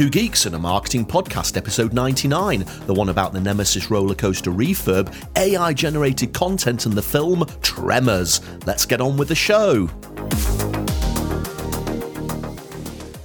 Two Geeks and a Marketing Podcast, episode 99, the one about the Nemesis roller coaster refurb, AI generated content, and the film Tremors. Let's get on with the show.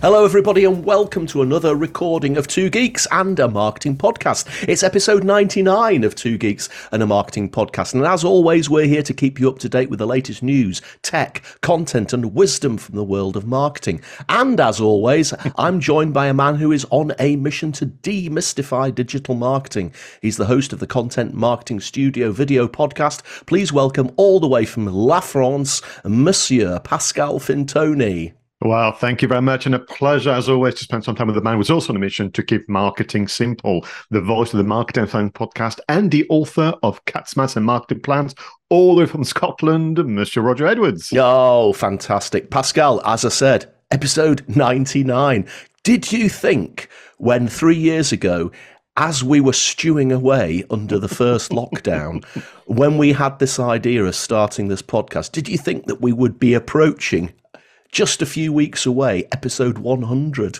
Hello, everybody, and welcome to another recording of Two Geeks and a Marketing Podcast. It's episode 99 of Two Geeks and a Marketing Podcast. And as always, we're here to keep you up to date with the latest news, tech, content, and wisdom from the world of marketing. And as always, I'm joined by a man who is on a mission to demystify digital marketing. He's the host of the Content Marketing Studio video podcast. Please welcome all the way from La France, Monsieur Pascal Fintoni. Well, thank you very much. And a pleasure, as always, to spend some time with the man who's also on a mission to keep marketing simple, the voice of the Marketing Phone podcast, and the author of Cat's Maths and Marketing Plans, all the way from Scotland, Mr. Roger Edwards. Oh, fantastic. Pascal, as I said, episode 99. Did you think when three years ago, as we were stewing away under the first lockdown, when we had this idea of starting this podcast, did you think that we would be approaching just a few weeks away, episode 100.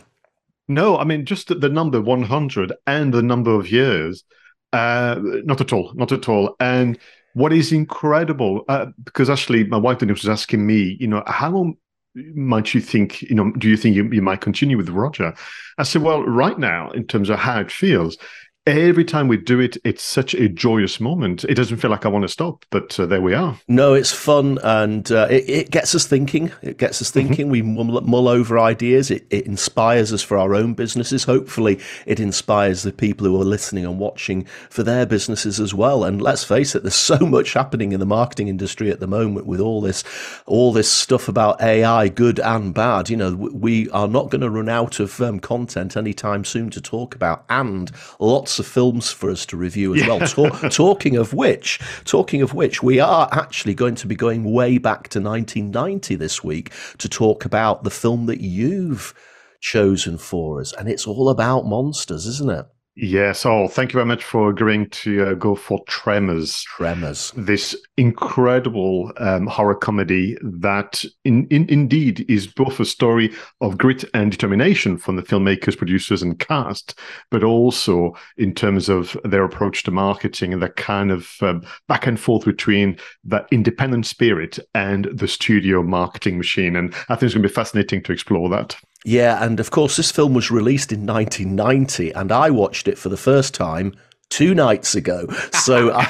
No, I mean, just the number 100 and the number of years, uh, not at all, not at all. And what is incredible, uh, because actually my wife was asking me, you know, how might you think, you know, do you think you, you might continue with Roger? I said, well, right now, in terms of how it feels, every time we do it, it's such a joyous moment. It doesn't feel like I want to stop, but uh, there we are. No, it's fun and uh, it, it, gets us thinking. It gets us mm-hmm. thinking. Mm-hmm. We mull, mull, over ideas. It, it, inspires us for our own businesses. Hopefully, it inspires the people who are listening and watching for their businesses as well. And let's face it, there's so much happening in the marketing industry at the moment with all this, all this stuff about AI, good and bad. You know, we are not going to run out of um, content anytime soon to talk about, and lots lots of films for us to review as yeah. well. Talk, talking of which, talking of which, we are actually going to be going way back to 1990 this week to talk about the film that you've chosen for us, and it's all about monsters, isn't it? Yes. Oh, thank you very much for agreeing to uh, go for Tremors. Tremors. This incredible um, horror comedy that, in, in, indeed, is both a story of grit and determination from the filmmakers, producers, and cast, but also in terms of their approach to marketing and the kind of um, back and forth between that independent spirit and the studio marketing machine. And I think it's going to be fascinating to explore that. Yeah, and of course, this film was released in 1990, and I watched it for the first time two nights ago. So I,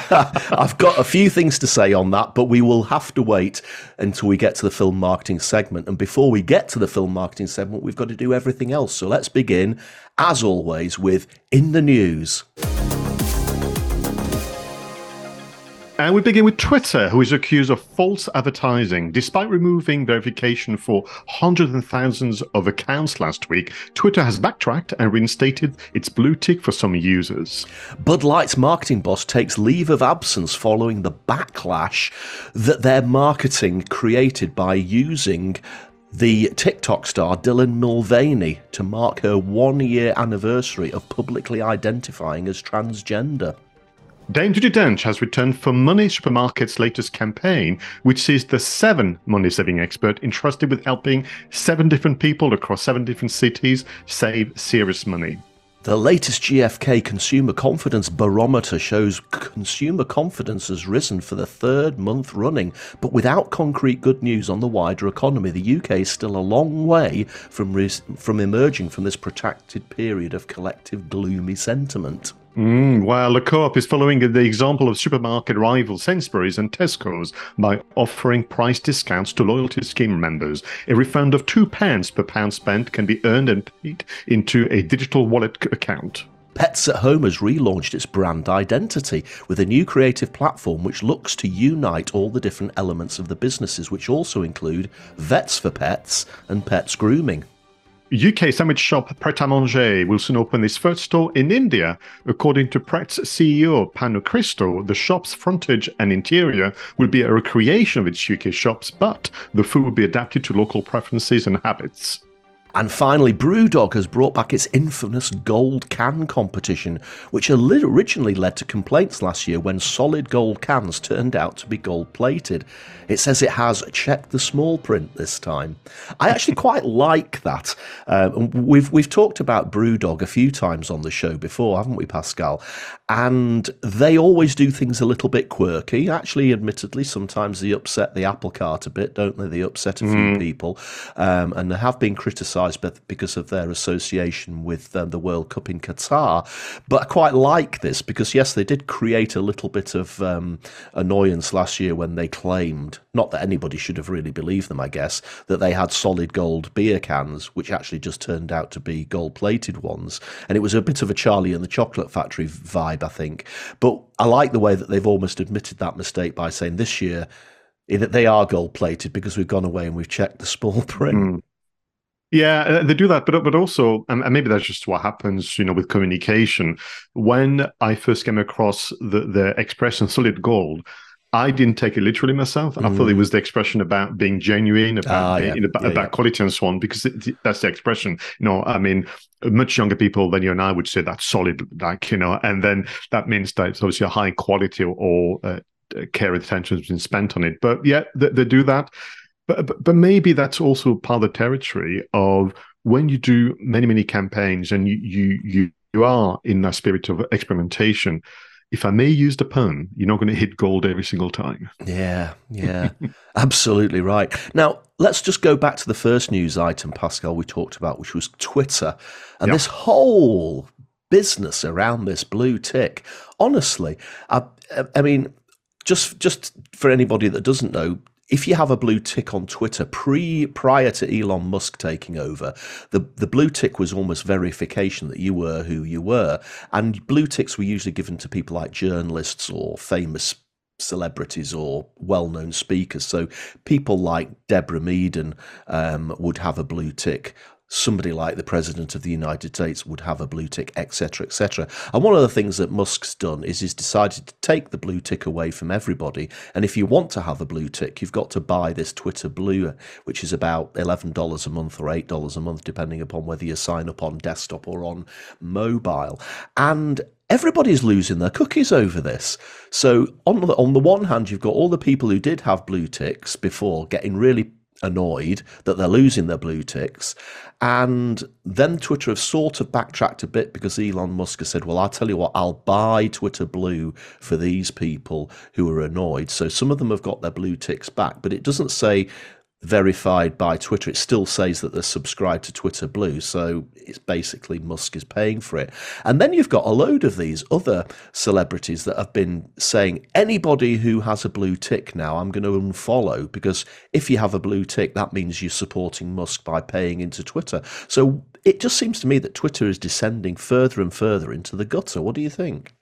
have got a few things to say on that, but we will have to wait until we get to the film marketing segment. And before we get to the film marketing segment, we've got to do everything else. So let's begin, as always, with In the News. And we begin with Twitter, who is accused of false advertising. Despite removing verification for hundreds and thousands of accounts last week, Twitter has backtracked and reinstated its blue tick for some users. Bud Light's marketing boss takes leave of absence following the backlash that their marketing created by using the TikTok star Dylan Mulvaney to mark her one year anniversary of publicly identifying as transgender. Dame Judi Dench has returned for Money Supermarket's latest campaign, which sees the seven money saving expert entrusted with helping seven different people across seven different cities save serious money. The latest GfK Consumer Confidence Barometer shows consumer confidence has risen for the third month running, but without concrete good news on the wider economy, the UK is still a long way from, res- from emerging from this protracted period of collective gloomy sentiment. Mm, while the co-op is following the example of supermarket rival Sainsbury's and Tesco's by offering price discounts to loyalty scheme members. A refund of two pence per pound spent can be earned and paid into a digital wallet account. Pets at Home has relaunched its brand identity with a new creative platform which looks to unite all the different elements of the businesses, which also include Vets for Pets and Pets Grooming. UK sandwich shop Pret a Manger will soon open its first store in India. According to Pret's CEO Pano Christou, the shop's frontage and interior will be a recreation of its UK shops, but the food will be adapted to local preferences and habits. And finally, Brewdog has brought back its infamous gold can competition, which originally led to complaints last year when solid gold cans turned out to be gold plated. It says it has checked the small print this time. I actually quite like that. Um, we've we've talked about Brewdog a few times on the show before, haven't we, Pascal? And they always do things a little bit quirky. Actually, admittedly, sometimes they upset the apple cart a bit, don't they? They upset a few mm. people, um, and they have been criticised because of their association with um, the World Cup in Qatar. But I quite like this because yes, they did create a little bit of um, annoyance last year when they claimed, not that anybody should have really believed them, I guess, that they had solid gold beer cans, which actually just turned out to be gold plated ones, and it was a bit of a Charlie and the Chocolate Factory vibe, I think. But I like the way that they've almost admitted that mistake by saying this year that they are gold plated because we've gone away and we've checked the small print. Mm. Yeah, uh, they do that, but but also, and maybe that's just what happens, you know, with communication. When I first came across the the expression "solid gold," I didn't take it literally myself. Mm. I thought it mm. was the expression about being genuine, about ah, yeah. about, yeah, about yeah. quality and so on, because it, that's the expression. You know, I mean, much younger people than you and I would say that's solid, like you know, and then that means that it's obviously a high quality or uh, care and attention has been spent on it. But yeah, they, they do that. But, but but maybe that's also part of the territory of when you do many many campaigns and you you you, you are in that spirit of experimentation if I may use the pun, you're not going to hit gold every single time. Yeah, yeah, absolutely right. Now, let's just go back to the first news item, Pascal, we talked about, which was Twitter. And yep. this whole business around this blue tick. Honestly, I, I mean, just just for anybody that doesn't know, if you have a blue tick on Twitter pre prior to Elon Musk taking over, the the blue tick was almost verification that you were who you were, and blue ticks were usually given to people like journalists or famous celebrities or well-known speakers. So people like Deborah Meaden um, would have a blue tick somebody like the president of the United States would have a blue tick, etc., etc. And one of the things that Musk's done is he's decided to take the blue tick away from everybody. And if you want to have a blue tick, you've got to buy this Twitter Blue, which is about eleven dollars a month or eight dollars a month, depending upon whether you sign up on desktop or on mobile. And everybody's losing their cookies over this. So on the, on the one hand, you've got all the people who did have blue ticks before getting really annoyed that they're losing their blue ticks. And then Twitter have sort of backtracked a bit because Elon Musk has said, well, I'll tell you what, I'll buy Twitter Blue for these people who are annoyed. So some of them have got their blue ticks back, but it doesn't say verified by Twitter. It still says that they're subscribed to Twitter Blue, so it's basically Musk is paying for it. And then you've got a load of these other celebrities that have been saying anybody who has a blue tick now, I'm going to unfollow because if you have a blue tick, that means you're supporting Musk by paying into Twitter. So it just seems to me that Twitter is descending further and further into the gutter. What do you think?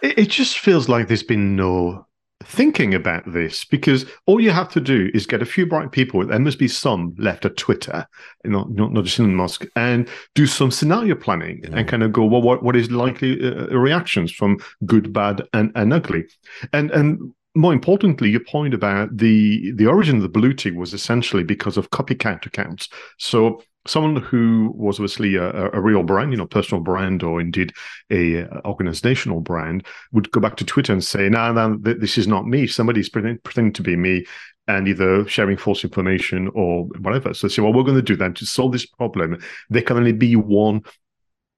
It just feels like there's been no thinking about this because all you have to do is get a few bright people. There must be some left at Twitter, not not, not just Elon Musk, and do some scenario planning yeah. and kind of go, well, what what is likely uh, reactions from good, bad, and, and ugly, and and more importantly, your point about the the origin of the blue tick was essentially because of copycat accounts. So someone who was obviously a, a, real brand, you know, personal brand or indeed a uh, organizational brand, would go back to Twitter and say, "No, nah, nah, this is not me. Somebody's pretending, pretending to be me." And either sharing false information or whatever. So, say, what we're going to do then to solve this problem, there can only be one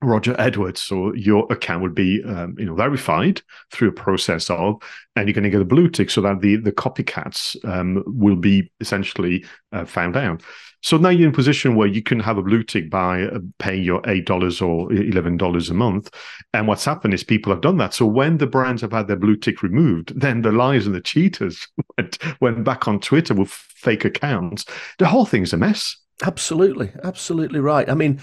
Roger Edwards. So your account would be, um, you know, verified through a process of, and you're going to get a blue tick so that the the copycats um, will be essentially uh, found out. So now you're in a position where you can have a blue tick by uh, paying your eight dollars or eleven dollars a month. And what's happened is people have done that. So when the brands have had their blue tick removed, then the liars and the cheaters went, went back on Twitter with fake accounts. The whole thing's a mess. Absolutely, absolutely right. I mean.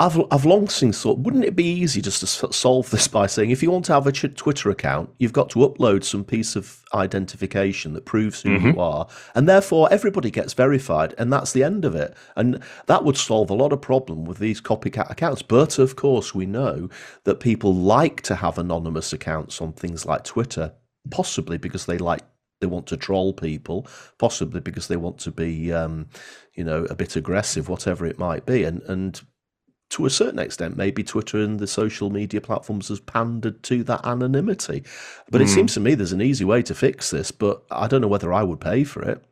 I've, I've long since thought, wouldn't it be easy just to solve this by saying, if you want to have a Twitter account, you've got to upload some piece of identification that proves who mm-hmm. you are, and therefore everybody gets verified, and that's the end of it. And that would solve a lot of problem with these copycat accounts. But of course, we know that people like to have anonymous accounts on things like Twitter, possibly because they like they want to troll people, possibly because they want to be, um, you know, a bit aggressive, whatever it might be, and and to a certain extent, maybe Twitter and the social media platforms has pandered to that anonymity. But mm. it hmm. seems to me there's an easy way to fix this, but I don't know whether I would pay for it.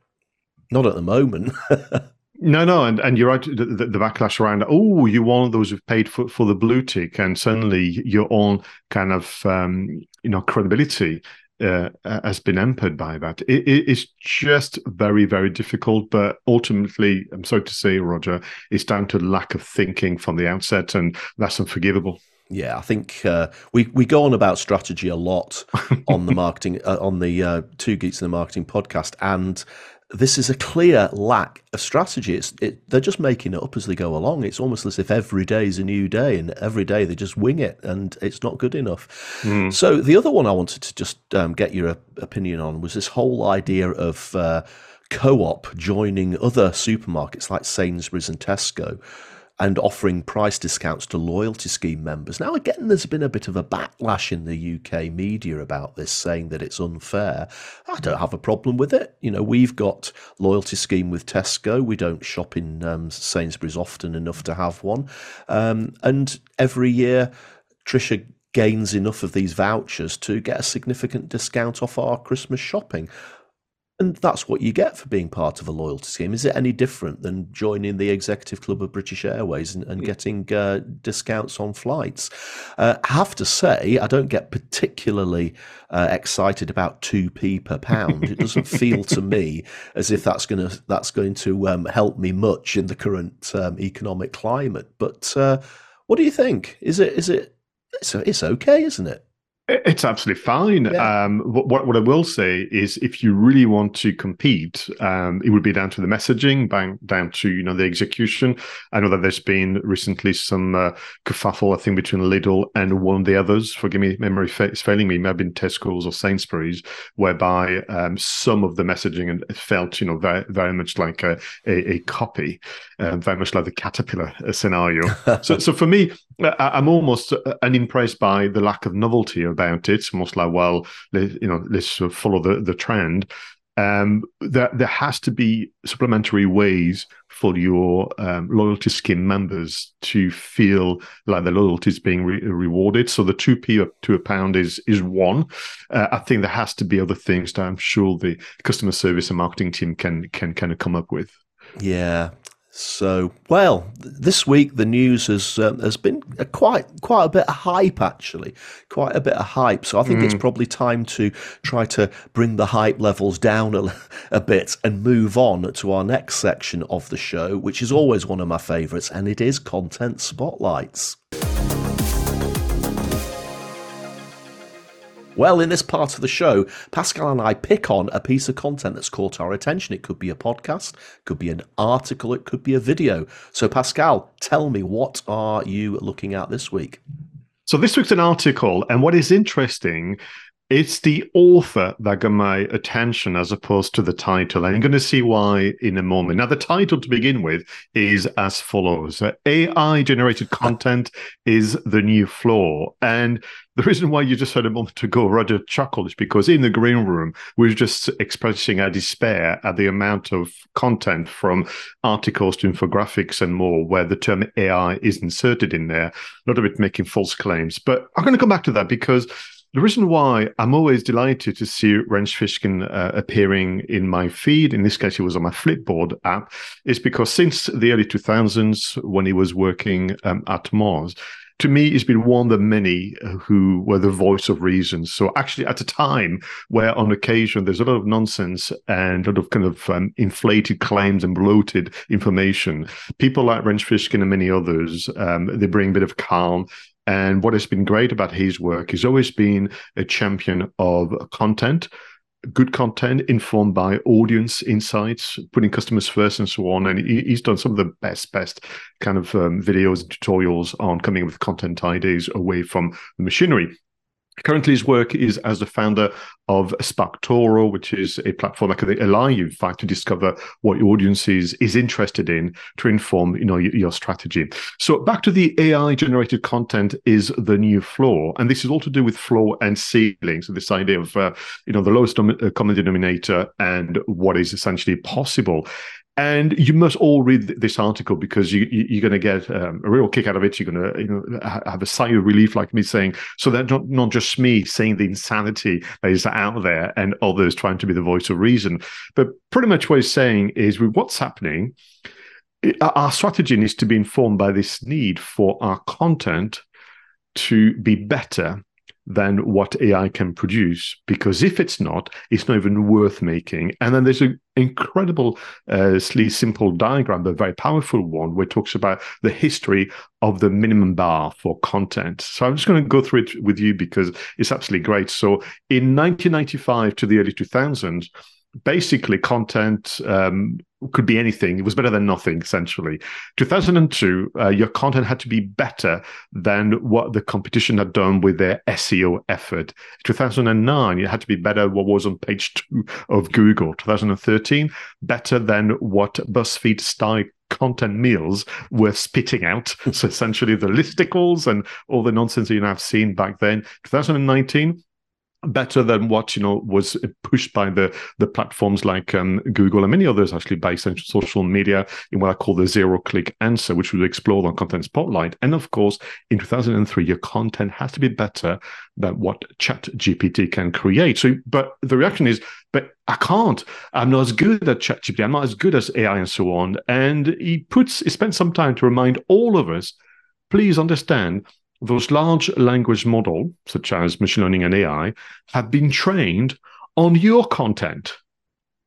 Not at the moment. no, no, and, and you're right. The, the, the backlash around, oh, you're one of those who've paid for, for the blue tick, and suddenly your own kind of um, you know credibility uh, has been hampered by that. It, it's just very, very difficult. But ultimately, I'm sorry to say, Roger, it's down to lack of thinking from the outset, and that's unforgivable. Yeah, I think uh, we we go on about strategy a lot on the marketing uh, on the uh, Two Geeks in the Marketing podcast, and this is a clear lack of strategy. It's, it, they're just making it up as they go along. It's almost as if every day is a new day, and every day they just wing it, and it's not good enough. Mm. So the other one I wanted to just um, get your opinion on was this whole idea of uh, co-op joining other supermarkets like Sainsbury's and Tesco and offering price discounts to loyalty scheme members. Now, again, there's been a bit of a backlash in the UK media about this, saying that it's unfair. I don't have a problem with it. You know, we've got loyalty scheme with Tesco. We don't shop in um, Sainsbury's often enough to have one, um, and every year, Trisha gains enough of these vouchers to get a significant discount off our Christmas shopping. And that's what you get for being part of a loyalty scheme. Is it any different than joining the executive club of British Airways and, and getting uh, discounts on flights? Uh, I have to say, I don't get particularly uh, excited about two p per pound. It doesn't feel to me as if that's going to that's going to um, help me much in the current um, economic climate. But uh, what do you think? Is it is it it's, it's okay, isn't it? It's absolutely fine. Yeah. Um, what, what I will say is, if you really want to compete, um, it would be down to the messaging, down to you know the execution. I know that there's been recently some uh, kerfuffle, I think, between Lidl and one of the others. Forgive me, memory is failing me. It may have been Tesco's or Sainsbury's, whereby um, some of the messaging felt, you know, very very much like a a, a copy, uh, very much like the caterpillar uh, scenario. so, so for me, I'm almost uh, unimpressed by the lack of novelty about it. It's almost like, well, you know, let's follow the, the trend. Um, there, there has to be supplementary ways for your um, loyalty scheme members to feel like the loyalty is being re- rewarded. So the two p to a pound is is one. Uh, I think there has to be other things that I'm sure the customer service and marketing team can can kind of come up with. Yeah, so, well, this week the news has um, has been quite quite a bit of hype actually, quite a bit of hype. So I think mm. it's probably time to try to bring the hype levels down a, a bit and move on to our next section of the show, which is always one of my favourites, and it is content spotlights. Well, in this part of the show, Pascal and I pick on a piece of content that's caught our attention. It could be a podcast, could be an article, it could be a video. So, Pascal, tell me, what are you looking at this week? So, this week's an article, and what is interesting it's the author that got my attention as opposed to the title. And you're going to see why in a moment. Now, the title to begin with is as follows AI generated content is the new flaw. And the reason why you just heard a moment ago, Roger chuckled, is because in the green room, we are just expressing our despair at the amount of content from articles to infographics and more where the term AI is inserted in there. A lot of it making false claims. But I'm going to come back to that because the reason why I'm always delighted to see Rand Fishkin uh, appearing in my feed, in this case, he was on my Flipboard app, is because since the early 2000s, when he was working um, at Moz, to me, he's been one of the many who were the voice of reason. So, actually, at a time where on occasion there's a lot of nonsense and a lot of kind of um, inflated claims and bloated information, people like Rand Fishkin and many others, um, they bring a bit of calm and what has been great about his work, he's always been a champion of content, good content informed by audience insights, putting customers first, and so on. And he's done some of the best, best kind of um, videos and tutorials on coming up with content ideas away from the machinery. Currently, his work is as the founder of SparkToro, which is a platform that can allow you, in fact, to discover what your audience is, is interested in to inform, you know, your, strategy. So back to the AI-generated content is the new floor, and this is all to do with floor and ceiling. So this idea of, uh, you know, the lowest uh, common denominator and what is essentially possible. And you must all read this article because you, you, are going to get um, a real kick out of it. You're going to you know have a sigh of relief, like me saying. So that not not just me saying the insanity that is out there, and others trying to be the voice of reason, but pretty much what he's saying is with what's happening, our strategy needs to be informed by this need for our content to be better than what AI can produce. Because if it's not, it's not even worth making. And then there's an incredible, uh, simple diagram, but very powerful one, where it talks about the history of the minimum bar for content. So I'm just going to go through it with you because it's absolutely great. So in 1995 to the early 2000s, basically content um, could be anything. It was better than nothing, essentially. 2002, uh, your content had to be better than what the competition had done with their SEO effort. 2009, it had to be better what was on page two of Google. 2013, better than what BuzzFeed style content meals were spitting out. so essentially the listicles and all the nonsense you have seen back then. 2019, better than what you know was pushed by the the platforms like um, Google and many others actually on social media in what I call the zero click answer, which we explored on Content Spotlight. And of course, in 2003, your content has to be better than what Chat GPT can create. So, but the reaction is, but I can't. I'm not as good at Chat GPT. I'm not as good as AI and so on. And he puts he spent some time to remind all of us, please understand those large language models, such as machine learning and AI, have been trained on your content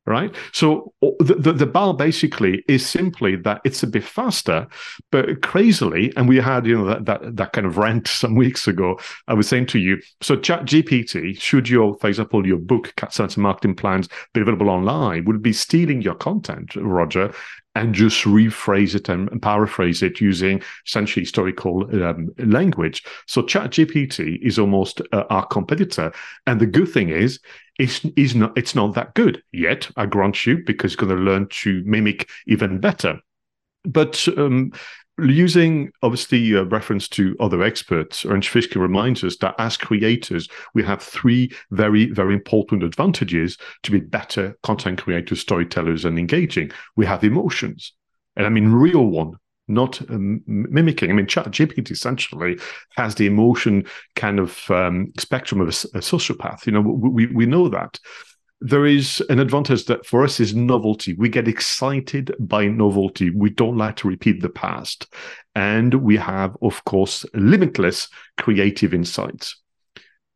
right? So the, the, the, bar basically is simply that it's a bit faster, but crazily, and we had you know that that, that kind of rant some weeks ago. I was saying to you, so Chat GPT, should your, for example, your book, Cat Science Marketing Plans, be available online, would be stealing your content, Roger, and just rephrase it and, paraphrase it using essentially historical um, language. So ChatGPT is almost uh, our competitor, and the good thing is it's, it's not it's not that good yet. I grant you, because it's going to learn to mimic even better. But um, using obviously a reference to other experts, Rand Fishkin reminds us that as creators, we have three very, very important advantages to be better content creators, storytellers, and engaging. We have emotions, and I mean real one, not um, mimicking. I mean, ChatGPT essentially has the emotion kind of um, spectrum of a, a, sociopath. You know, we we know that. There is an advantage that for us is novelty. We get excited by novelty. We don't like to repeat the past. And we have, of course, limitless creative insights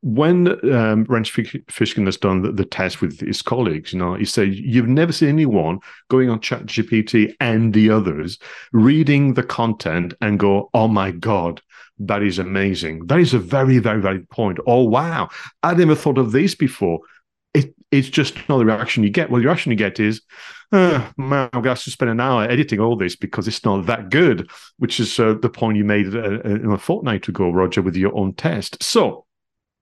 when um, Rand Fishkin has done the, the, test with his colleagues, you know, he said you've never seen anyone going on ChatGPT and the others reading the content and go, "Oh my god, that is amazing! That is a very, very valid point." Oh wow, I never thought of this before. It, it's just not the reaction you get. Well, the reaction you get is, oh, man, I'm going to spend an hour editing all this because it's not that good, which is uh, the point you made uh a fortnight ago, Roger, with your own test. So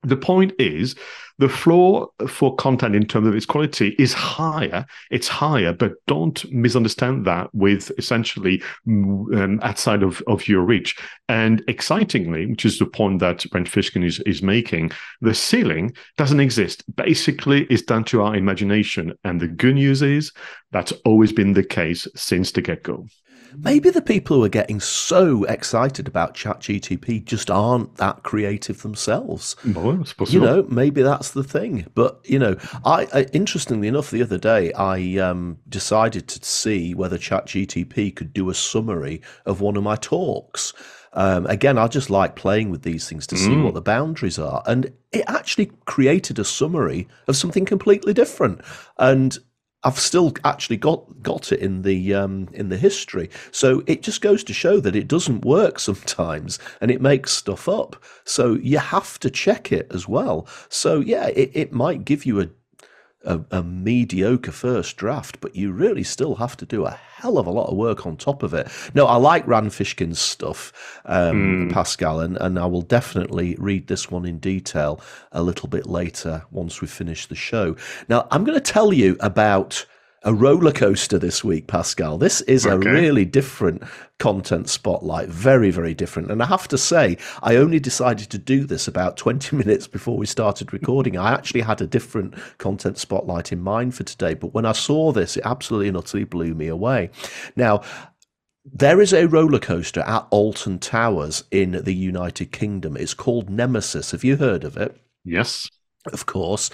the point is, the floor for content in terms of its quality is higher. It's higher, but don't misunderstand that with essentially um, outside of, of your reach. And excitingly, which is the point that Rand Fishkin is, is making, the ceiling doesn't exist. Basically, it's down to our imagination. And the good news is that's always been the case since the get go. Maybe the people who are getting so excited about ChatGTP just aren't that creative themselves. Well, you know, maybe that's the thing. But you know, I, I interestingly enough, the other day I um, decided to see whether ChatGTP could do a summary of one of my talks. Um, again, I just like playing with these things to see mm. what the boundaries are. And it actually created a summary of something completely different. And I've still actually got got it in the um, in the history. So it just goes to show that it doesn't work sometimes, and it makes stuff up. So you have to check it as well. So yeah, it, it might give you a a, a, mediocre first draft, but you really still have to do a hell of a lot of work on top of it. No, I like Rand Fishkin's stuff, um, mm. Pascal, and, and I will definitely read this one in detail a little bit later once we finish the show. Now, I'm going to tell you about a roller coaster this week, Pascal. This is okay. a really different content spotlight, very, very different. And I have to say, I only decided to do this about 20 minutes before we started recording. I actually had a different content spotlight in mind for today, but when I saw this, it absolutely and utterly blew me away. Now, there is a roller coaster at Alton Towers in the United Kingdom. It's called Nemesis. Have you heard of it? Yes. Of course.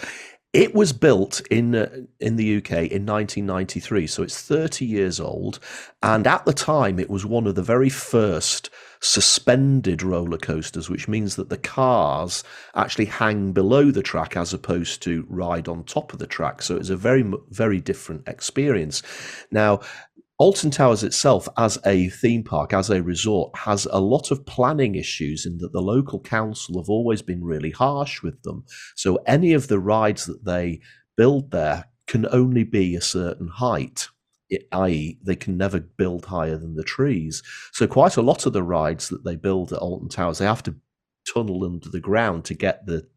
It was built in uh, in the UK in 1993, so it's 30 years old, and at the time it was one of the very first suspended roller coasters, which means that the cars actually hang below the track as opposed to ride on top of the track. So it's a very very different experience. Now, Alton Towers itself, as a theme park, as a resort, has a lot of planning issues in that the local council have always been really harsh with them. So any of the rides that they build there can only be a certain height, i.e., they can never build higher than the trees. So quite a lot of the rides that they build at Alton Towers, they have to tunnel under the ground to get the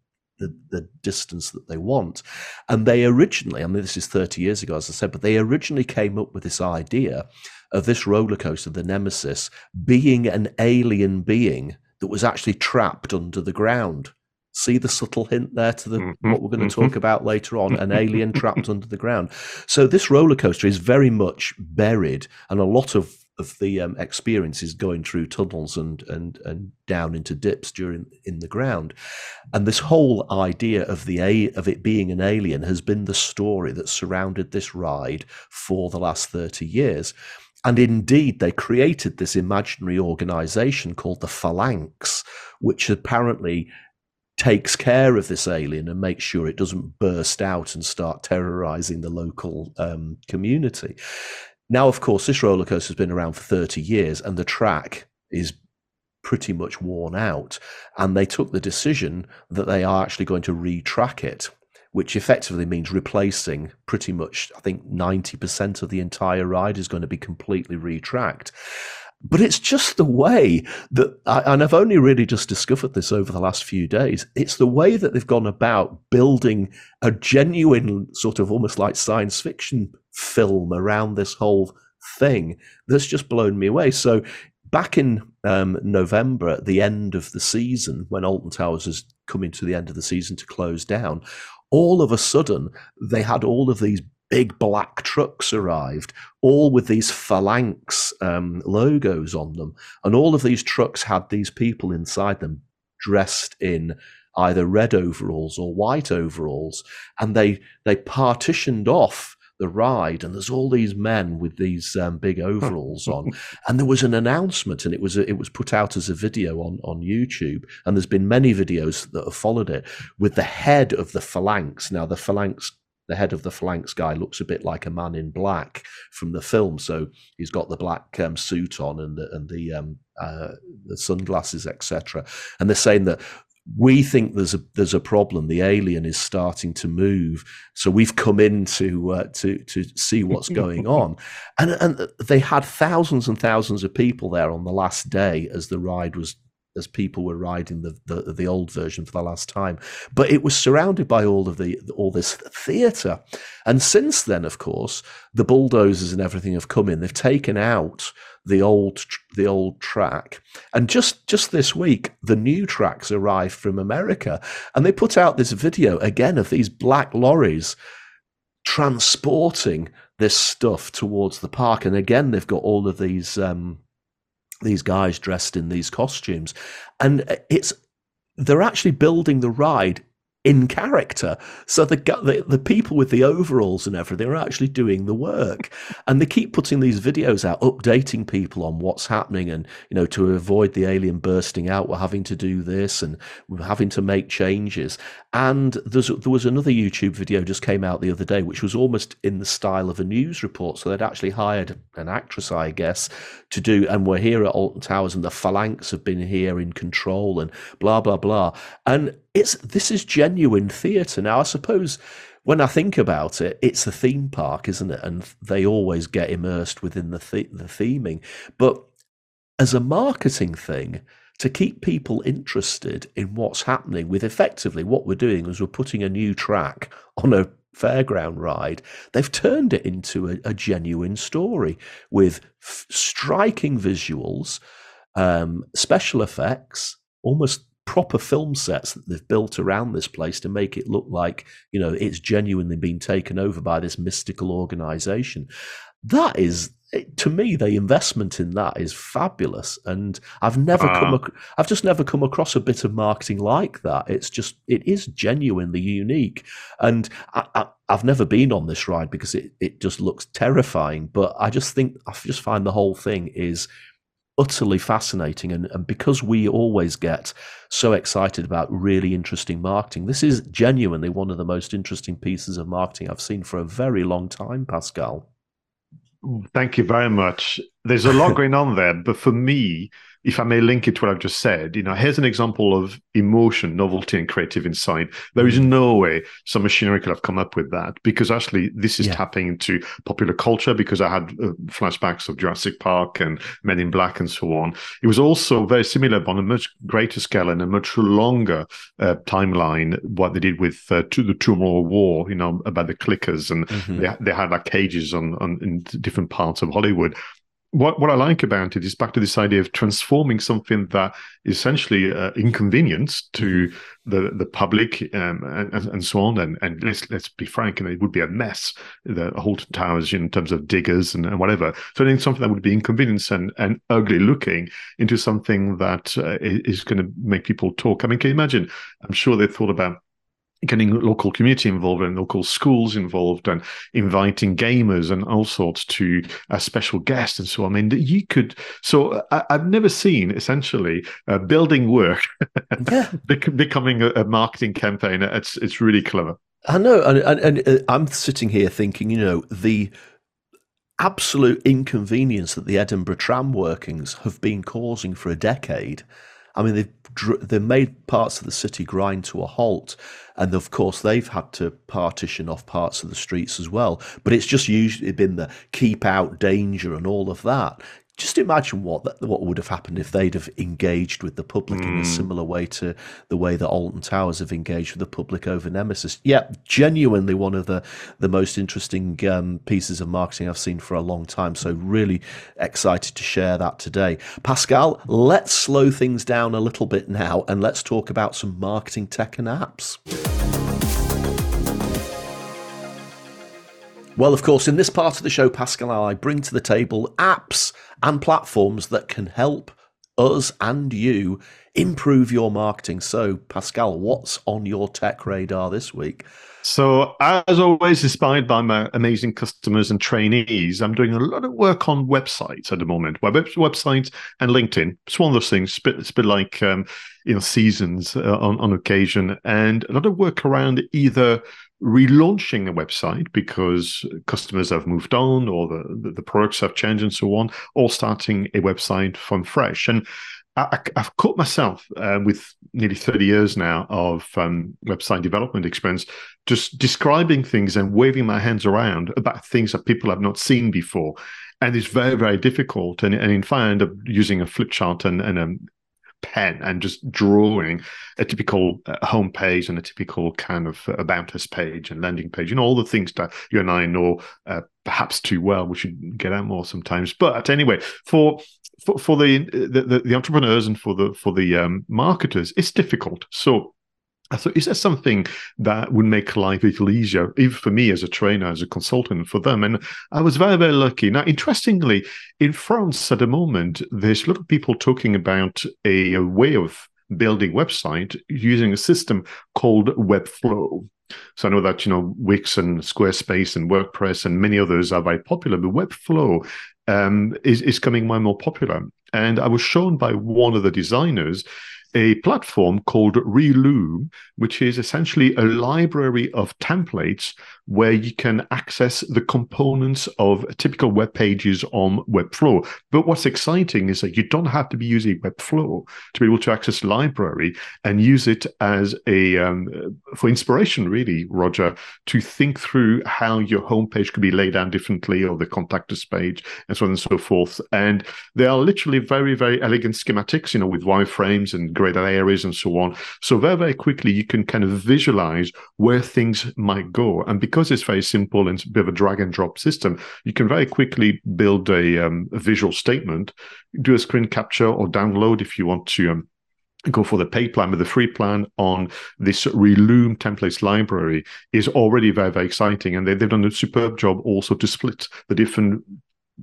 the, the distance that they want. And they originally, I mean, this is 30 years ago, as I said, but they originally came up with this idea of this roller coaster, the Nemesis, being an alien being that was actually trapped under the ground. See the subtle hint there to the mm-hmm. what we're going to talk about later on an alien trapped under the ground. So this roller coaster is very much buried, and a lot of of the um, experiences going through tunnels and and and down into dips during in the ground. And this whole idea of the a of it being an alien has been the story that surrounded this ride for the last 30 years. And indeed they created this imaginary organization called the phalanx which apparently takes care of this alien and makes sure it doesn't burst out and start terrorizing the local um, community now, of course, this roller coaster has been around for 30 years and the track is pretty much worn out. And they took the decision that they are actually going to retrack it, which effectively means replacing pretty much, I think, 90% of the entire ride is going to be completely retracked. But it's just the way that, and I've only really just discovered this over the last few days. It's the way that they've gone about building a genuine sort of almost like science fiction film around this whole thing that's just blown me away. So back in um, November, at the end of the season, when Alton Towers is coming to the end of the season to close down, all of a sudden they had all of these big black trucks arrived, all with these phalanx um, logos on them. And all of these trucks had these people inside them dressed in either red overalls or white overalls. And they, they partitioned off the ride, and there's all these men with these um, big overalls on, and there was an announcement, and it was it was put out as a video on on YouTube, and there's been many videos that have followed it with the head of the phalanx. Now the phalanx the head of the phalanx guy looks a bit like a man in black from the film. So he's got the black um, suit on and the and the um, uh, the sunglasses, etc. And they're saying that we think there's a there's a problem. The alien is starting to move, so we've come in to uh, to to see what's going on. And and they had thousands and thousands of people there on the last day as the ride was as people were riding the, the, the old version for the last time. But it was surrounded by all of the all this theatre, and since then, of course, the bulldozers and everything have come in. They've taken out the old the old track, and just just this week, the new tracks arrived from America, and they put out this video again of these black lorries transporting this stuff towards the park, and again they've got all of these. Um, these guys dressed in these costumes, and uh, it's they're actually building the ride in character. So the, the, the people with the overalls and everything are actually doing the work, and they keep putting these videos out, updating people on what's happening, and you know to avoid the alien bursting out, we're having to do this, and we're having to make changes. And there was another YouTube video just came out the other day, which was almost in the style of a news report. So they'd actually hired an actress, I guess, to do, and we're here at Alton Towers, and the phalanx have been here in control, and blah blah blah. And it's this is genuine theatre. Now, I suppose when I think about it, it's a theme park, isn't it? And they always get immersed within the th- the theming. But as a marketing thing, to keep people interested in what's happening with effectively what we're doing is we're putting a new track on a fairground ride, they've turned it into a, a genuine story with f- striking visuals, um, special effects, almost proper film sets that they've built around this place to make it look like you know it's genuinely been taken over by this mystical organization. That is to me the investment in that is fabulous and i've never uh, come ac- i've just never come across a bit of marketing like that. It's just it is genuinely unique and I, I, i've never been on this ride because it, it just looks terrifying but i just think i just find the whole thing is utterly fascinating. And, and because we always get so excited about really interesting marketing, this is genuinely one of the most interesting pieces of marketing I've seen for a very long time, Pascal. Thank you very much. There's a lot going on there, but for me, if I may link it to what I've just said, you know, here's an example of emotion, novelty, and creative insight. There is mm-hmm. no way some machinery could have come up with that because actually this is yeah. tapping into popular culture because I had uh, flashbacks of Jurassic Park and Men in Black and so on. It was also very similar but on a much greater scale and a much longer uh, timeline what they did with uh, to the Tomorrow War, you know, about the clickers and mm-hmm. they, they had like cages on, on in different parts of Hollywood what what I like about it is back to this idea of transforming something that is essentially uh, inconvenience to mm-hmm. the the public um, and, and so on. And and let's let's be frank, and it would be a mess the Alton Towers in terms of diggers and, and whatever. So I think something that would be inconvenience and, and ugly looking into something that uh, is going to make people talk. I mean, can you imagine? I'm sure they thought about getting local community involved and local schools involved and inviting gamers and all sorts to a special guest and so on. I mean, you could. So I, have never seen essentially uh, building work yeah. becoming a, a, marketing campaign. It's it's really clever. I know, and, and, and uh, I'm sitting here thinking, you know, the absolute inconvenience that the Edinburgh tram workings have been causing for a decade. I mean, they've they've made parts of the city grind to a halt, and of course they've had to partition off parts of the streets as well. But it's just usually been the keep out danger and all of that just imagine what that, what would have happened if they'd have engaged with the public mm. in a hmm. similar way to the way that Alton Towers have engaged with the public over Nemesis. Yeah, genuinely one of the the most interesting um, pieces of marketing I've seen for a long time. So really excited to share that today. Pascal, let's slow things down a little bit now and let's talk about some marketing tech and apps. Well, of course, in this part of the show, Pascal I bring to the table apps and platforms that can help us and you improve your marketing. So, Pascal, what's on your tech radar this week? So, as always, inspired by my amazing customers and trainees, I'm doing a lot of work on websites at the moment, web websites and LinkedIn. It's one of those things. It's a bit like um, you know seasons uh, on on occasion, and a lot of work around either relaunching a website because customers have moved on or the, the products have changed and so on, or starting a website from fresh. And I, have caught myself uh, with nearly 30 years now of um, website development experience, just describing things and waving my hands around about things that people have not seen before. And it's very, very difficult. And, and in fact, I end up using a flip chart and, and pen and just drawing a typical uh, homepage and a typical kind of about us page and landing page, you know, all the things that you and I know uh, perhaps too well. We should get out more sometimes. But anyway, for for, for the, the, the entrepreneurs and for the for the um, marketers, it's difficult. So I thought, is there something that would make life a little easier, even for me as a trainer, as a consultant, for them? And I was very, very lucky. Now, interestingly, in France at the moment, there's a lot of people talking about a, a way of building website using a system called Webflow. So I know that you know Wix and Squarespace and WordPress and many others are very popular, but Webflow um, is is coming more and more popular. And I was shown by one of the designers a platform called Relume, which is essentially a library of templates where you can access the components of typical web pages on Webflow. But what's exciting is that you don't have to be using Webflow to be able to access the library and use it as a um, for inspiration, really, Roger, to think through how your homepage could be laid out differently or the contact us page and so on and so forth. And they are literally very, very elegant schematics, you know, with wireframes and graded areas and so on. So very, very quickly you can kind of visualize where things might go. And because it's very simple and it's a bit of a drag and drop system, you can very quickly build a, um, a visual statement, do a screen capture or download if you want to um, go for the pay plan, but the free plan on this Relume templates library is already very, very exciting. And they, have done a superb job also to split the different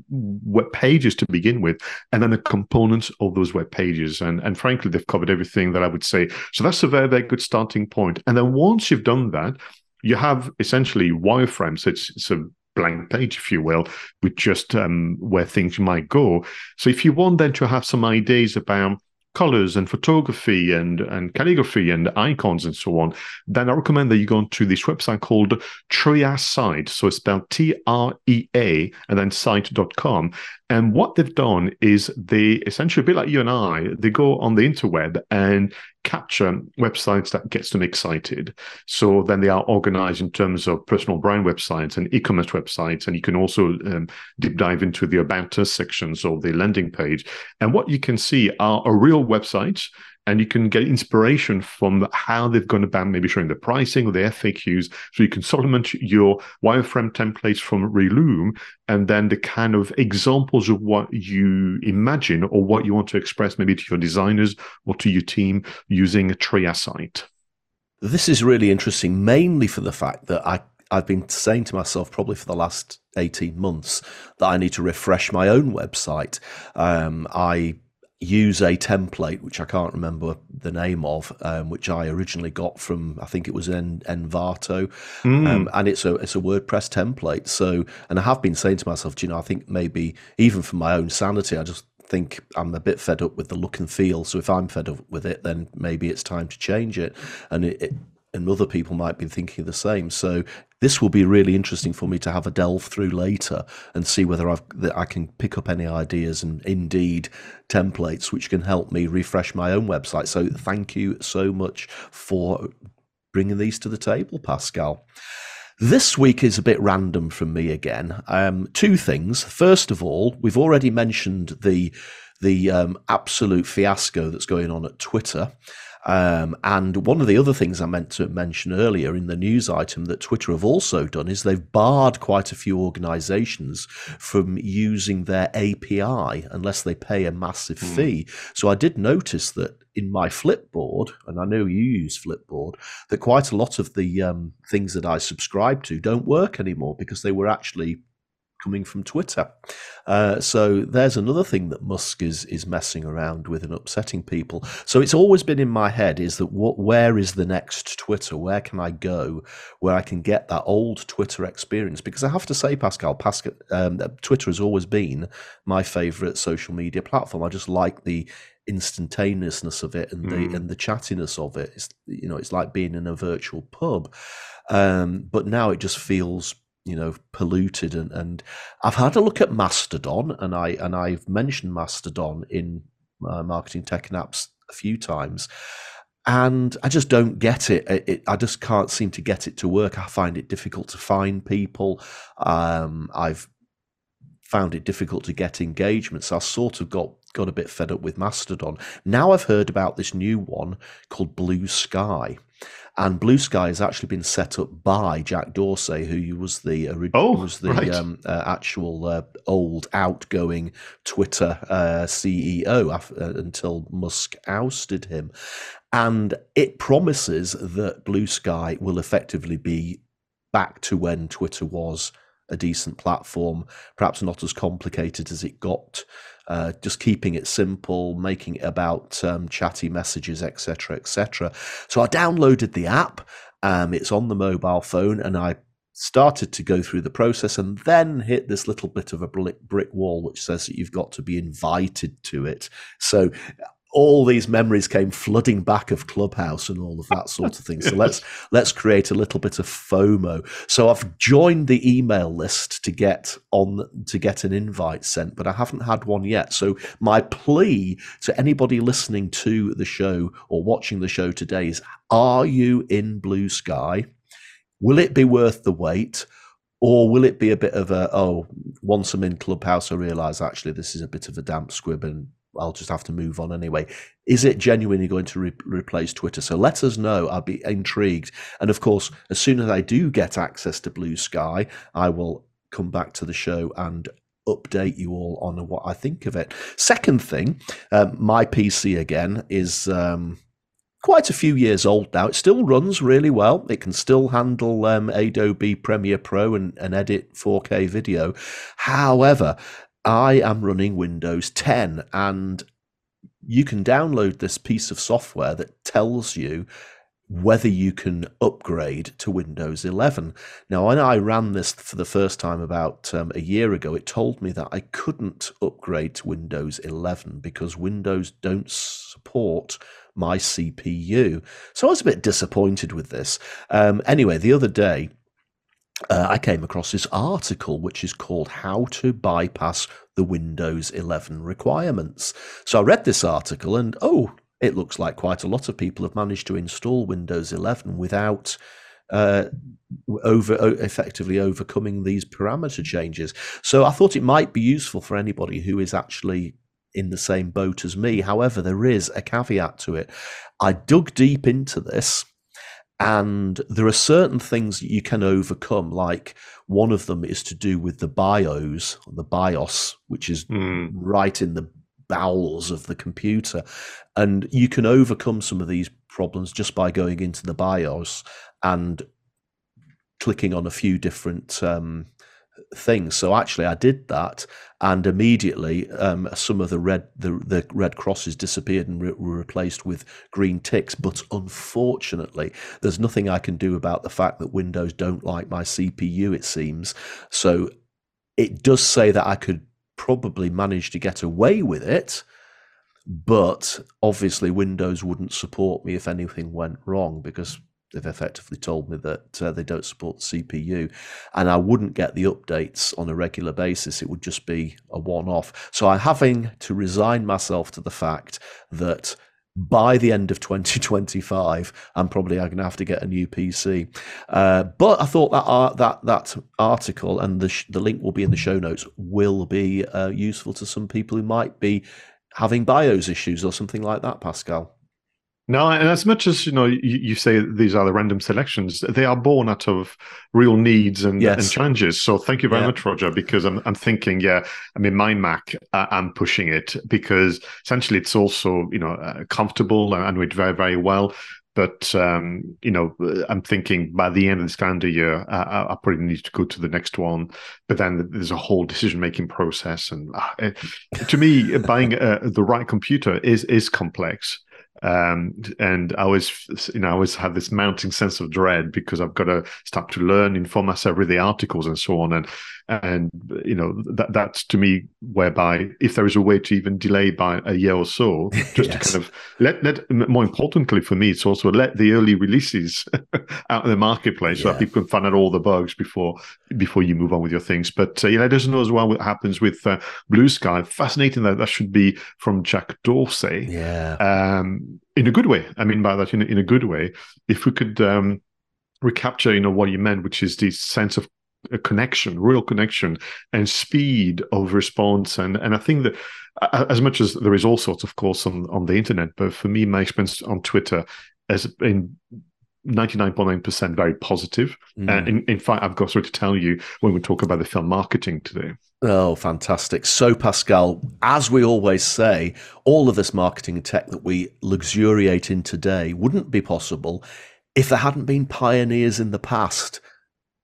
web pages to begin with, and then the components of those web pages. And, and frankly, they've covered everything that I would say. So that's a very, very good starting point. And then once you've done that, you have essentially wireframes. It's, it's a blank page, if you will, with just um, where things might go. So if you want then to have some ideas about colors and photography and, and calligraphy and icons and so on, then I recommend that you go onto this website called Treasite. So it's spelled T R E A and then site.com. And what they've done is they essentially, a bit like you and I, they go on the interweb and capture websites that gets them excited. So then they are organized in terms of personal brand websites and e-commerce websites. And you can also um, deep dive into the about us sections of the landing page. And what you can see are a real websites and you can get inspiration from how they've gone about maybe showing the pricing or the FAQs. So you can supplement your wireframe templates from Relume and then the kind of examples of what you imagine or what you want to express maybe to your designers or to your team using a Treasite. This is really interesting, mainly for the fact that I I've been saying to myself probably for the last 18 months that I need to refresh my own website. Um, I use a template which I can't remember the name of, um, which I originally got from I think it was en- Envato, mm. um, and it's a it's a WordPress template. So, and I have been saying to myself, you know, I think maybe even for my own sanity, I just think I'm a bit fed up with the look and feel. So if I'm fed up with it, then maybe it's time to change it. And it, it and other people might be thinking the same. So this will be really interesting for me to have a delve through later and see whether I've I can pick up any ideas and indeed templates which can help me refresh my own website. So thank you so much for bringing these to the table, Pascal. This week is a bit random from me again. Um, two things. First of all, we've already mentioned the the um, absolute fiasco that's going on at Twitter. Um, and one of the other things I meant to mention earlier in the news item that Twitter have also done is they've barred quite a few organizations from using their API unless they pay a massive mm. fee. So I did notice that in my Flipboard, and I know you use Flipboard, that quite a lot of the um, things that I subscribe to don't work anymore because they were actually coming from Twitter. Uh, so there's another thing that Musk is is messing around with and upsetting people. So it's always been in my head is that what where is the next Twitter? Where can I go where I can get that old Twitter experience? Because I have to say, Pascal, Pascal um, Twitter has always been my favorite social media platform. I just like the instantaneousness of it and the mm. and the chattiness of it. It's you know it's like being in a virtual pub. Um, but now it just feels you know polluted and and I've had a look at Mastodon and I and I've mentioned Mastodon in uh, marketing tech and apps a few times and I just don't get it. It, it. I just can't seem to get it to work. I find it difficult to find people. Um, I've found it difficult to get engagement, so I sort of got got a bit fed up with Mastodon. Now I've heard about this new one called Blue Sky, and Blue Sky has actually been set up by Jack Dorsey, who was the original, oh, was the right. um, uh, actual uh, old outgoing Twitter uh, CEO after, uh, until Musk ousted him, and it promises that Blue Sky will effectively be back to when Twitter was a decent platform, perhaps not as complicated as it got uh, just keeping it simple, making it about um, chatty messages, etc., etc. So I downloaded the app. Um, it's on the mobile phone, and I started to go through the process, and then hit this little bit of a brick wall, which says that you've got to be invited to it. So all these memories came flooding back of Clubhouse and all of that sort of thing. So let's let's create a little bit of FOMO. So I've joined the email list to get on to get an invite sent, but I haven't had one yet. So my plea to anybody listening to the show or watching the show today is: Are you in Blue Sky? Will it be worth the wait? Or will it be a bit of a, oh, once I'm in Clubhouse, I realize actually this is a bit of a damp squib and I'll just have to move on anyway. Is it genuinely going to re- replace Twitter? So let us know. I'll be intrigued. And of course, as soon as I do get access to Blue Sky, I will come back to the show and update you all on what I think of it. Second thing, um, my PC again is. Um, quite a few years old now. It still runs really well. It can still handle um, Adobe Premiere Pro and, and edit 4K video. However, I am running Windows 10 and you can download this piece of software that tells you whether you can upgrade to Windows 11. Now, when I ran this for the first time about um, a year ago, it told me that I couldn't upgrade to Windows 11 because Windows don't support my CPU. So I was a bit disappointed with this. Um, anyway, the other day, uh, I came across this article which is called How to Bypass the Windows 11 Requirements. So I read this article and oh, it looks like quite a lot of people have managed to install Windows 11 without uh, over effectively overcoming these parameter changes. So I thought it might be useful for anybody who is actually in the same boat as me. However, there is a caveat to it. I dug deep into this and there are certain things that you can overcome, like one of them is to do with the BIOS, the BIOS, which is mm. right in the bowels of the computer. And you can overcome some of these problems just by going into the BIOS and clicking on a few different um, things. So actually, I did that, and immediately um, some of the red the, the red crosses disappeared and re- were replaced with green ticks. But unfortunately, there's nothing I can do about the fact that Windows don't like my CPU. It seems so. It does say that I could probably manage to get away with it. But obviously, Windows wouldn't support me if anything went wrong because they've effectively told me that uh, they don't support the CPU, and I wouldn't get the updates on a regular basis. It would just be a one-off. So I'm having to resign myself to the fact that by the end of 2025, I'm probably going to have to get a new PC. Uh, but I thought that that that article and the sh- the link will be in the show notes will be uh, useful to some people who might be having BIOS issues or something like that. Pascal. No, and as much as you know, you, you, say these are the random selections, they are born out of real needs and, yes. and challenges. So thank you very yeah. much, Roger, because I'm, I'm thinking, yeah, I mean, my Mac, uh, I'm pushing it because essentially it's also you know uh, comfortable and it very very well. But um, you know, I'm thinking by the end of this calendar year, uh, I probably need to go to the next one. But then there's a whole decision making process, and uh, to me, buying uh, the right computer is is complex um, and I always, you know, I always have this mounting sense of dread because I've got to start to learn, inform myself, read the articles and so on, and and you know that that's to me whereby if there is a way to even delay by a year or so just yes. to kind of let let more importantly for me it's also let the early releases out in the marketplace yeah. so that people can find out all the bugs before before you move on with your things. But uh, yeah let us know as well what happens with uh, blue sky. Fascinating that that should be from jack dorsey. Yeah. Um in a good way i mean by that in, in a good way if we could um recapture you know what you meant which is this sense of a connection, real connection, and speed of response. And and I think that as much as there is all sorts, of course, on on the internet, but for me, my experience on Twitter has been 99.9% very positive. Mm. Uh, in, in fact, I've got to tell you when we talk about the film marketing today. Oh, fantastic. So, Pascal, as we always say, all of this marketing tech that we luxuriate in today wouldn't be possible if there hadn't been pioneers in the past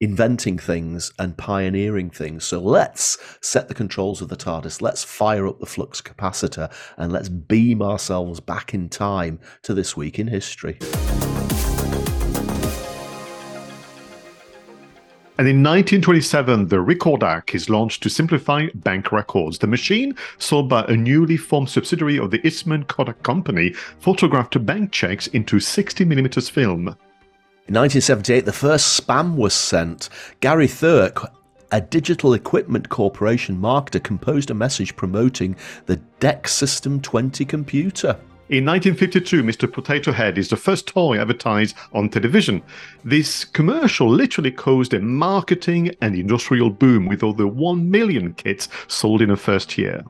inventing things and pioneering things. So let's set the controls of the TARDIS, let's fire up the flux capacitor, and let's beam ourselves back in time to this week in history. And in 1927, the Recordak is launched to simplify bank records. The machine, sold by a newly formed subsidiary of the Eastman Kodak Company, photographed bank checks into 60mm film. In 1978, the first spam was sent. Gary Thuerk, a digital equipment corporation marketer, composed a message promoting the DEC System 20 computer. In 1952, Mr. Potato Head is the first toy advertised on television. This commercial literally caused a marketing and industrial boom with over 1 million kits sold in the first year.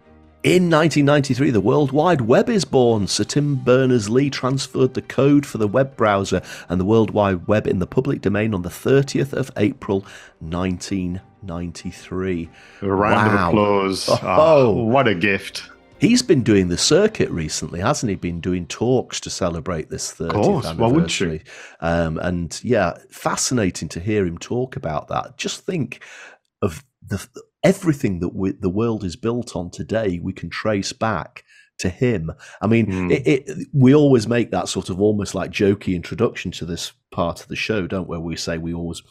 In 1993, the World Wide Web is born. Sir Tim Berners-Lee transferred the code for the web browser and the World Wide Web in the public domain on the 30th of April 1993. A round wow. of applause. Oh, oh, what a gift. He's been doing the circuit recently, hasn't he? Been doing talks to celebrate this 30th course, anniversary. Um, and yeah, fascinating to hear him talk about that. Just think of the everything that we, the world is built on today. We can trace back to him. I mean, mm. it, it, we always make that sort of almost like jokey introduction to this part of the show, don't we? We say we always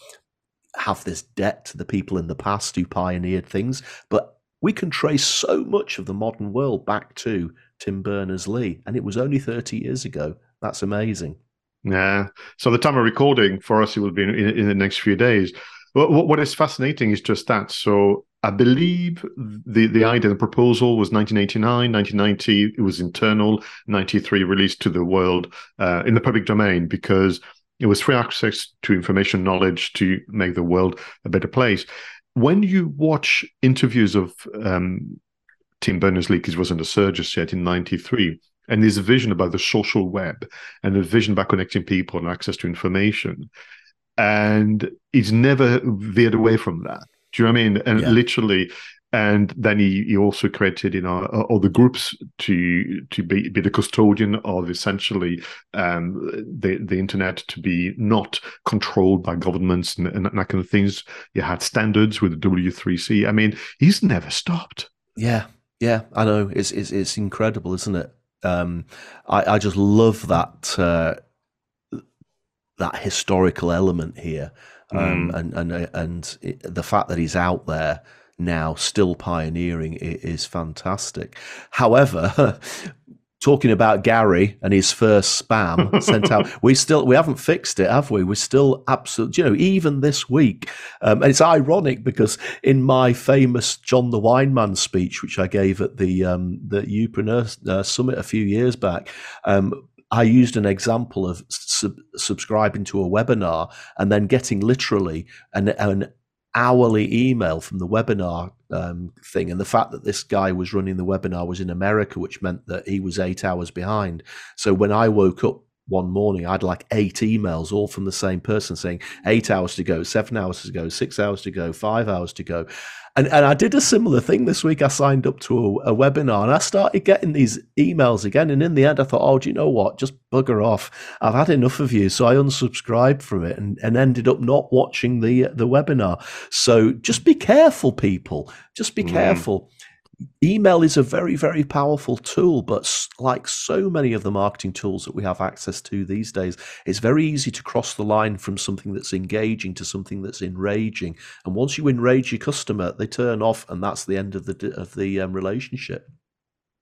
have this debt to the people in the past who pioneered things, but we can trace so much of the modern world back to Tim Berners Lee, and it was only 30 years ago. That's amazing. Yeah. So the time of recording for us, it will be in, in the next few days. What, what is fascinating is just that. So I believe the, the idea, the proposal was 1989, 1990, it was internal, 93 released to the world uh, in the public domain because it was free access to information knowledge to make the world a better place when you watch interviews of um, Tim Berners-Lee, because he wasn't a surgeon yet in '93, and his vision about the social web and the vision about connecting people and access to information, and he's never veered away from that. Do you know what I mean? And yeah. literally, and then he, he also created you know other groups to to be, be the custodian of essentially um, the the internet to be not controlled by governments and, and, that kind of things. You had standards with the W3C. I mean, he's never stopped. Yeah, yeah, I know. It's it's, it's incredible, isn't it? Um, I I just love that uh, that historical element here, um, mm. and and and it, the fact that he's out there now still pioneering it is fantastic. However, talking about Gary and his first spam sent out, we still we haven't fixed it, have we? We're still absolutely, you know, even this week. Um, and it's ironic because in my famous John the Wineman speech, which I gave at the um, the Youpreneur uh, Summit a few years back. Um, I used an example of sub- subscribing to a webinar and then getting literally an, an hourly email from the webinar um, thing, and the fact that this guy was running the webinar was in America, which meant that he was eight hours behind. So when I woke up one morning, I had like eight emails, all from the same person saying eight hours to go, seven hours to go, six hours to go, five hours to go. And, and I did a similar thing this week. I signed up to a, a, webinar and I started getting these emails again. And in the end, I thought, oh, do you know what? Just bugger off. I've had enough of you. So I unsubscribed from it and, and ended up not watching the, the webinar. So just be careful, people. Just be mm. careful email is a very very powerful tool but like so many of the marketing tools that we have access to these days it's very easy to cross the line from something that's engaging to something that's enraging and once you enrage your customer they turn off and that's the end of the of the um, relationship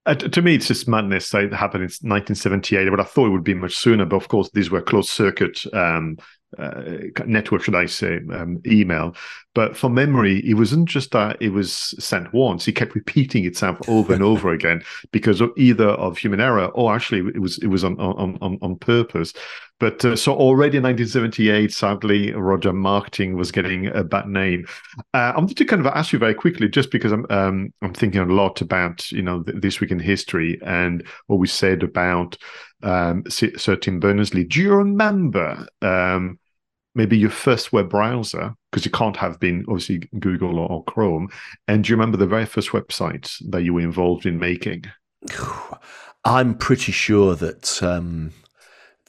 uh, to me, it's just madness. It happened in 1978, but I thought it would be much sooner. But of course, these were closed circuit um, uh, network, should I say, um, email. But for memory, it wasn't just that it was sent once; it kept repeating itself over and over again because of either of human error or actually it was it was on on on, on purpose. But uh, so already in 1978, sadly, Roger Marketing was getting a bad name. Uh, I'm going to kind of ask you very quickly, just because I'm um, I'm thinking a lot about you know this week in history and what we said about um, Sir Tim Berners-Lee. Do you remember um, maybe your first web browser? Because you can't have been obviously Google or, or, Chrome. And do you remember the very first website that you were involved in making? I'm pretty sure that um,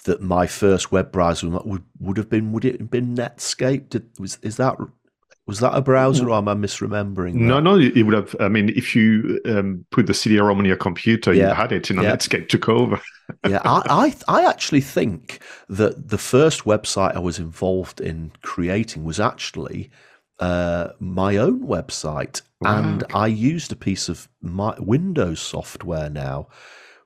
that my first web browser would, would have been would it have been Netscape? Did, was is that was that a browser or am I misremembering? That? No, no, it would have. I mean, if you um, put the CD-ROM on your computer, yeah. you had it, and yeah. Netscape took over. yeah, I, I, I actually think that the first website I was involved in creating was actually uh, my own website, wow. and I used a piece of my Windows software now,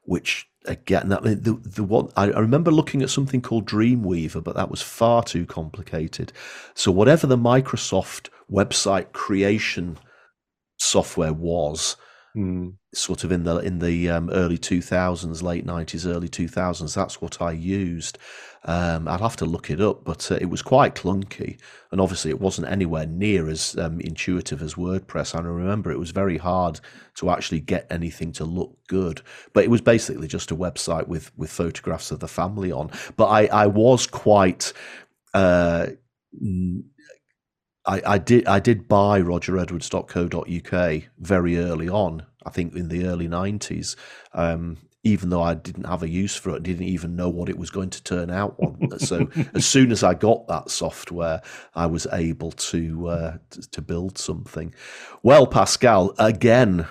which again, that, the the one I, I remember looking at something called Dreamweaver, but that was far too complicated. So whatever the Microsoft website creation software was, mm. sort of in the in the um, early two thousands, late nineties, early two thousands, that's what I used. Um, I'll have to look it up, but uh, it was quite clunky, and obviously it wasn't anywhere near as um, intuitive as WordPress. And I remember it was very hard to actually get anything to look good. But it was basically just a website with with photographs of the family on. But I, I was quite. Uh, I, I did I did buy rogeredwards.co.uk very early on. I think in the early nineties, um, even though I didn't have a use for it, didn't even know what it was going to turn out on. so as soon as I got that software, I was able to uh, to build something. Well, Pascal, again,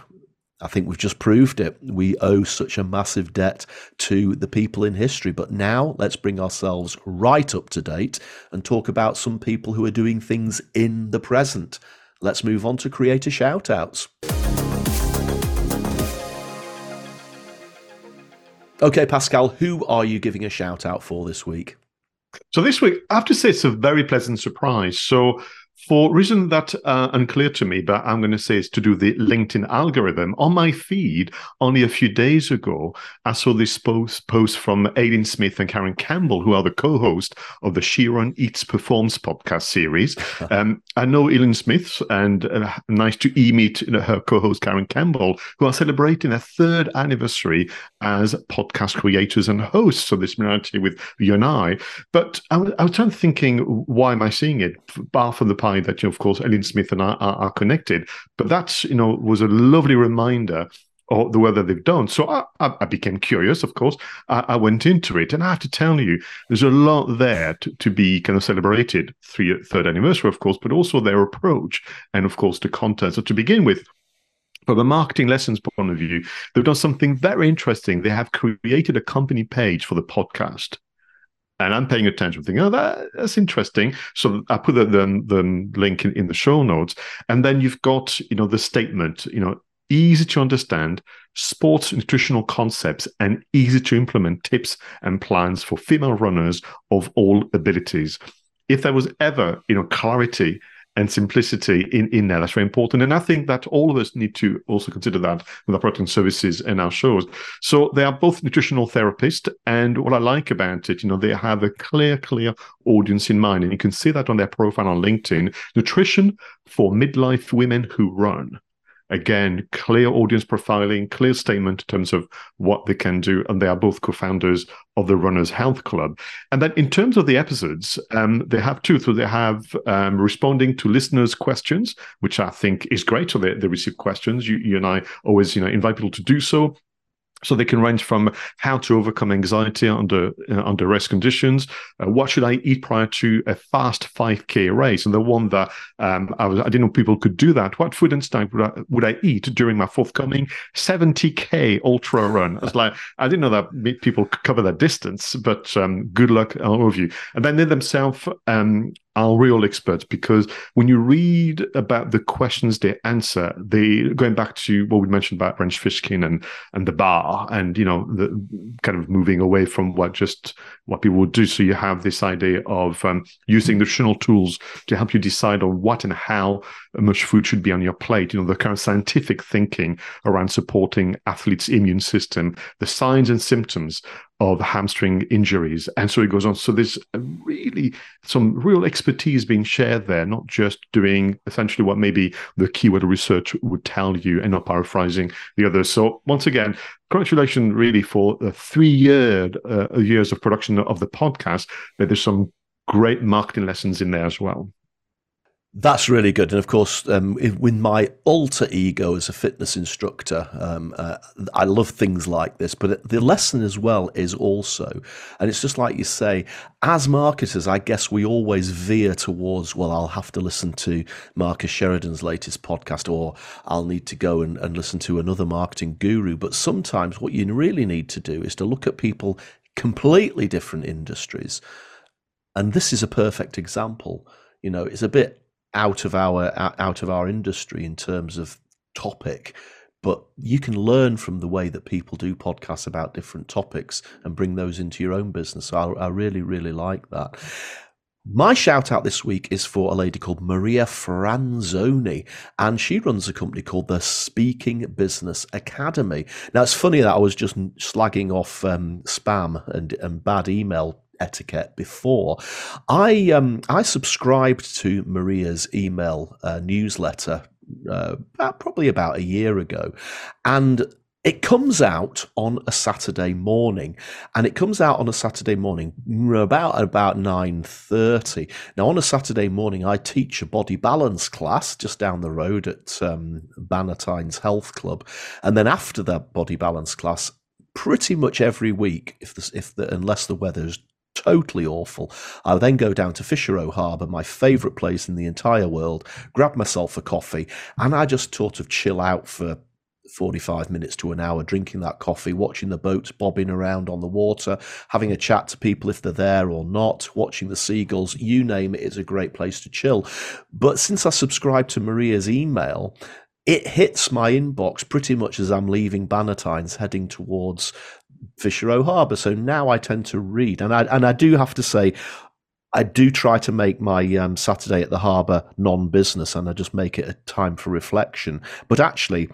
I think we've just proved it. We owe such a massive debt to the people in history. But now let's bring ourselves right up to date and talk about some people who are doing things in the present. Let's move on to creator shoutouts. Okay, Pascal, who are you giving a shout out for this week? So this week, I have to say it's a very pleasant surprise. So for reason that uh, unclear to me, but I'm going to say is to do the LinkedIn algorithm. On my feed, only a few days ago, I saw this post, post from Aileen Smith and Karen Campbell, who are the co-host of the She Run Eats Performs podcast series. um, I know Aileen Smith, and uh, nice to e-meet you know, her co-host Karen Campbell, who are celebrating their third anniversary as podcast creators and hosts of this similarity with you and I. But I, I was trying to thinking, why am I seeing it? Bar from the that, you know, of course, Aileen Smith and I are, are connected. But that's, you know, was a lovely reminder of the work that they've done. So I, I became curious, of course. I, I, went into it, and I have to tell you, there's a lot there to, to be kind of celebrated, three, third anniversary, of course, but also their approach and, of course, the content. So to begin with, from a marketing lessons point of view, they've done something very interesting. They have created a company page for the podcast and I'm paying attention, thinking, oh, that, that's interesting. So I put the, the, the link in, in the show notes. And then you've got, you know, the statement, you know, easy to understand sports nutritional concepts and easy to implement tips and plans for female runners of all abilities. If there was ever, you know, clarity and simplicity in, in there. That's very important. And I think that all of us need to also consider that with our product services and our shows. So they are both nutritional therapists. And what I like about it, you know, they have a clear, clear audience in mind. And you can see that on their profile on LinkedIn. Nutrition for midlife women who run. Again, clear audience profiling, clear statement in terms of what they can do. And they are both co founders of the Runners Health Club. And then in terms of the episodes, um, they have two. So they have um, responding to listeners' questions, which I think is great. So they, they receive questions. You, you and I always, you know, invite people to do so. So they can range from how to overcome anxiety under uh, under rest conditions, uh, what should I eat prior to a fast 5k race, and the one that um, I, was, I didn't know people could do that. What food and snack would I, would I eat during my forthcoming 70k ultra run? I was like, I didn't know that people could cover that distance, but um, good luck all of you. And then they themselves um, are real experts because when you read about the questions they answer, they going back to what we mentioned about Rand Fishkin and and the bar, and you know the kind of moving away from what just what people would do. So you have this idea of um, using nutritional tools to help you decide on what and how much food should be on your plate. You know the kind of scientific thinking around supporting athletes' immune system, the signs and symptoms of hamstring injuries. And so it goes on. So there's really some real expertise being shared there, not just doing essentially what maybe the keyword research would tell you and not paraphrasing the others. So once again, congratulations really for the three year, uh, years of production of the podcast. There's some great marketing lessons in there as well. That's really good. And of course, um, with my alter ego as a fitness instructor, um, uh, I love things like this. But the lesson as well is also, and it's just like you say, as marketers, I guess we always veer towards, well, I'll have to listen to Marcus Sheridan's latest podcast, or I'll need to go and, and listen to another marketing guru. But sometimes what you really need to do is to look at people completely different industries. And this is a perfect example. You know, it's a bit out of our out of our industry in terms of topic but you can learn from the way that people do podcasts about different topics and bring those into your own business. I, I really, really like that. My shout out this week is for a lady called Maria Franzoni, and she runs a company called the Speaking Business Academy. Now, it's funny that I was just slagging off um, spam and, and bad email etiquette before. I um, I subscribed to Maria's email uh, newsletter uh, about, probably about a year ago, and it comes out on a Saturday morning, and it comes out on a Saturday morning about about nine thirty. Now, on a Saturday morning, I teach a body balance class just down the road at um, Bannatyne's Health Club, and then after that body balance class, pretty much every week, if the, if the, unless the weather's totally awful. I then go down to Fisher Harbour, my favourite place in the entire world, grab myself a coffee, and I just sort of chill out for 45 minutes to an hour drinking that coffee, watching the boats bobbing around on the water, having a chat to people if they're there or not, watching the seagulls, you name it, it's a great place to chill. But since I subscribed to Maria's email, it hits my inbox pretty much as I'm leaving Bannatynes heading towards Fisher Harbour. So now I tend to read, and I and I do have to say, I do try to make my um, Saturday at the harbour non-business, and I just make it a time for reflection. But actually,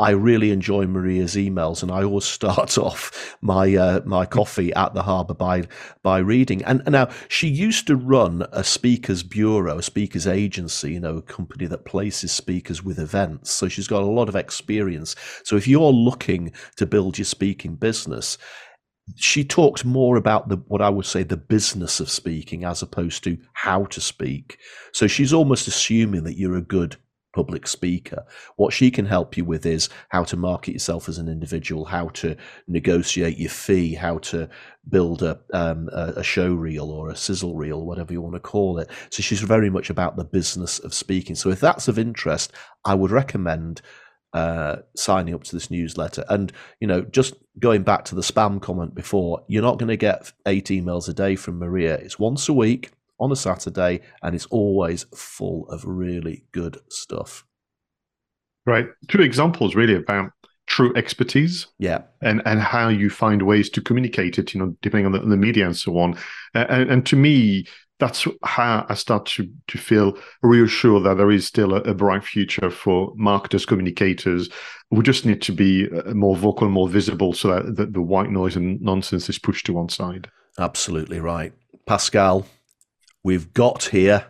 I really enjoy Maria's emails, and I always start off my uh, my coffee at the harbour by by reading. And, and, now she used to run a speakers bureau, a speakers agency, you know, a company that places speakers with events. So she's got a lot of experience. So if you're looking to build your speaking business, she talks more about the what I would say the business of speaking as opposed to how to speak. So she's almost assuming that you're a good public speaker. What she can help you with is how to market yourself as an individual, how to negotiate your fee, how to build a, um, a, show reel or a sizzle reel, whatever you want to call it. So she's very much about the business of speaking. So if that's of interest, I would recommend uh, signing up to this newsletter. And, you know, just going back to the spam comment before, you're not going to get eight emails a day from Maria. It's once a week on a Saturday, and it's always full of really good stuff. Right. Two examples really about true expertise. Yeah. And and how you find ways to communicate it, you know, depending on the, the media and so on. And, and to me, that's how I start to to feel reassured that there is still a, a, bright future for marketers, communicators. We just need to be uh, more vocal, more visible, so that the, the white noise and nonsense is pushed to one side. Absolutely right, Pascal we've got here.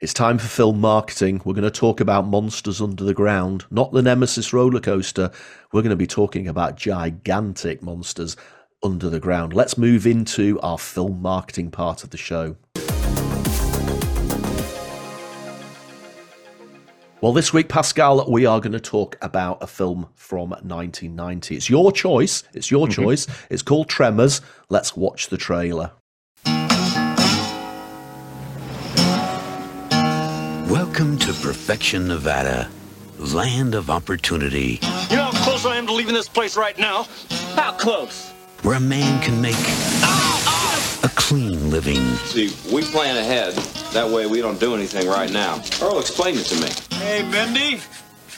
It's time for film marketing. We're going to talk about monsters under the ground, not the Nemesis roller coaster. We're going to be talking about gigantic monsters under the ground. Let's move into our film marketing part of the show. Well, this week, Pascal, we are going to talk about a film from 1990. It's your choice. It's your mm-hmm. choice. It's called Tremors. Let's watch the trailer. Welcome to Perfection, Nevada, land of opportunity. You know how close I am to leaving this place right now? How close? Where a man can make a clean living. See, we plan ahead. That way we don't do anything right now. Earl explained it to me. Hey, Bendy,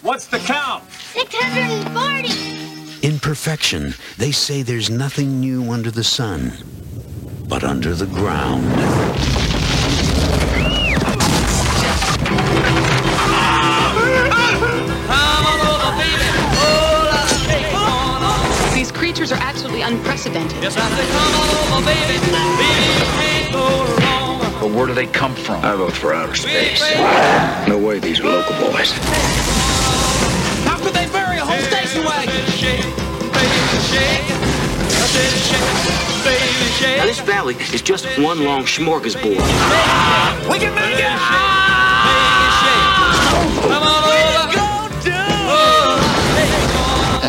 what's the count? 640. In perfection, they say there's nothing new under the sun, but under the ground. These are absolutely unprecedented. Yes, I say, come over, baby. Baby, can't go wrong. But where do they come from? I vote for outer space. No way these are local boys. How could they bury a whole station wagon? Now, this valley is just one long smorgasbord. We can make it!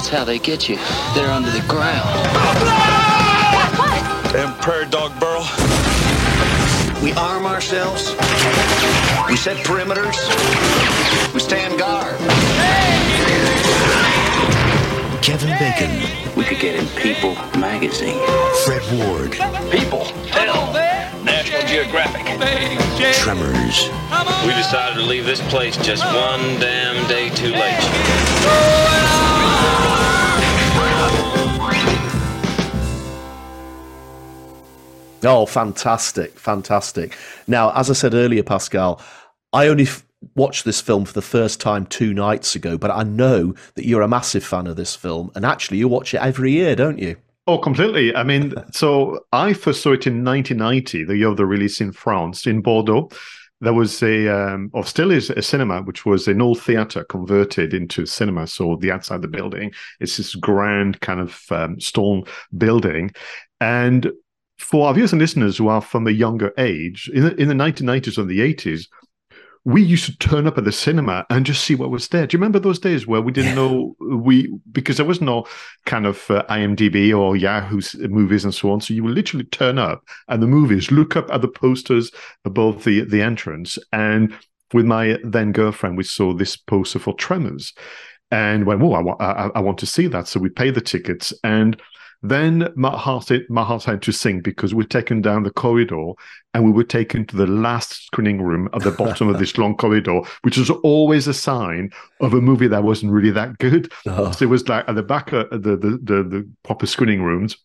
That's how they get you. They're under the ground. Damn prairie dog burrow. We arm ourselves. We set perimeters. We stand guard. Kevin Bacon. We could get in People magazine. Fred Ward. People. Hell. National Geographic. Tremors. We decided to leave this place just one damn day too late. Oh, fantastic, fantastic. Now, as I said earlier, Pascal, I only f- watched this film for the first time two nights ago, but I know that you're a massive fan of this film, and actually, you watch it every year, don't you? Oh, completely. I mean, so I first saw it in 1990, the year of the release in France, in Bordeaux. There was a, um, or still is a cinema, which was an old theater converted into cinema. So the outside of the building, it's this grand kind of um, stone building. And for our viewers and listeners who are from a younger age, in the, in the 1990s or the 80s, we used to turn up at the cinema and just see what was there. Do you remember those days where we didn't know we because there was no kind of uh, IMDb or Yahoo movies and so on. So you would literally turn up and the movies, look up at the posters above the the entrance, and with my then girlfriend, we saw this poster for Tremors, and went, "Oh, I want I, I want to see that." So we paid the tickets and. Then my heart, my heart had to sink because we'd taken down the corridor and we were taken to the last screening room at the bottom of this long corridor, which was always a sign of a movie that wasn't really that good. Oh. So it was like at the back of the, the, the, the proper screening rooms,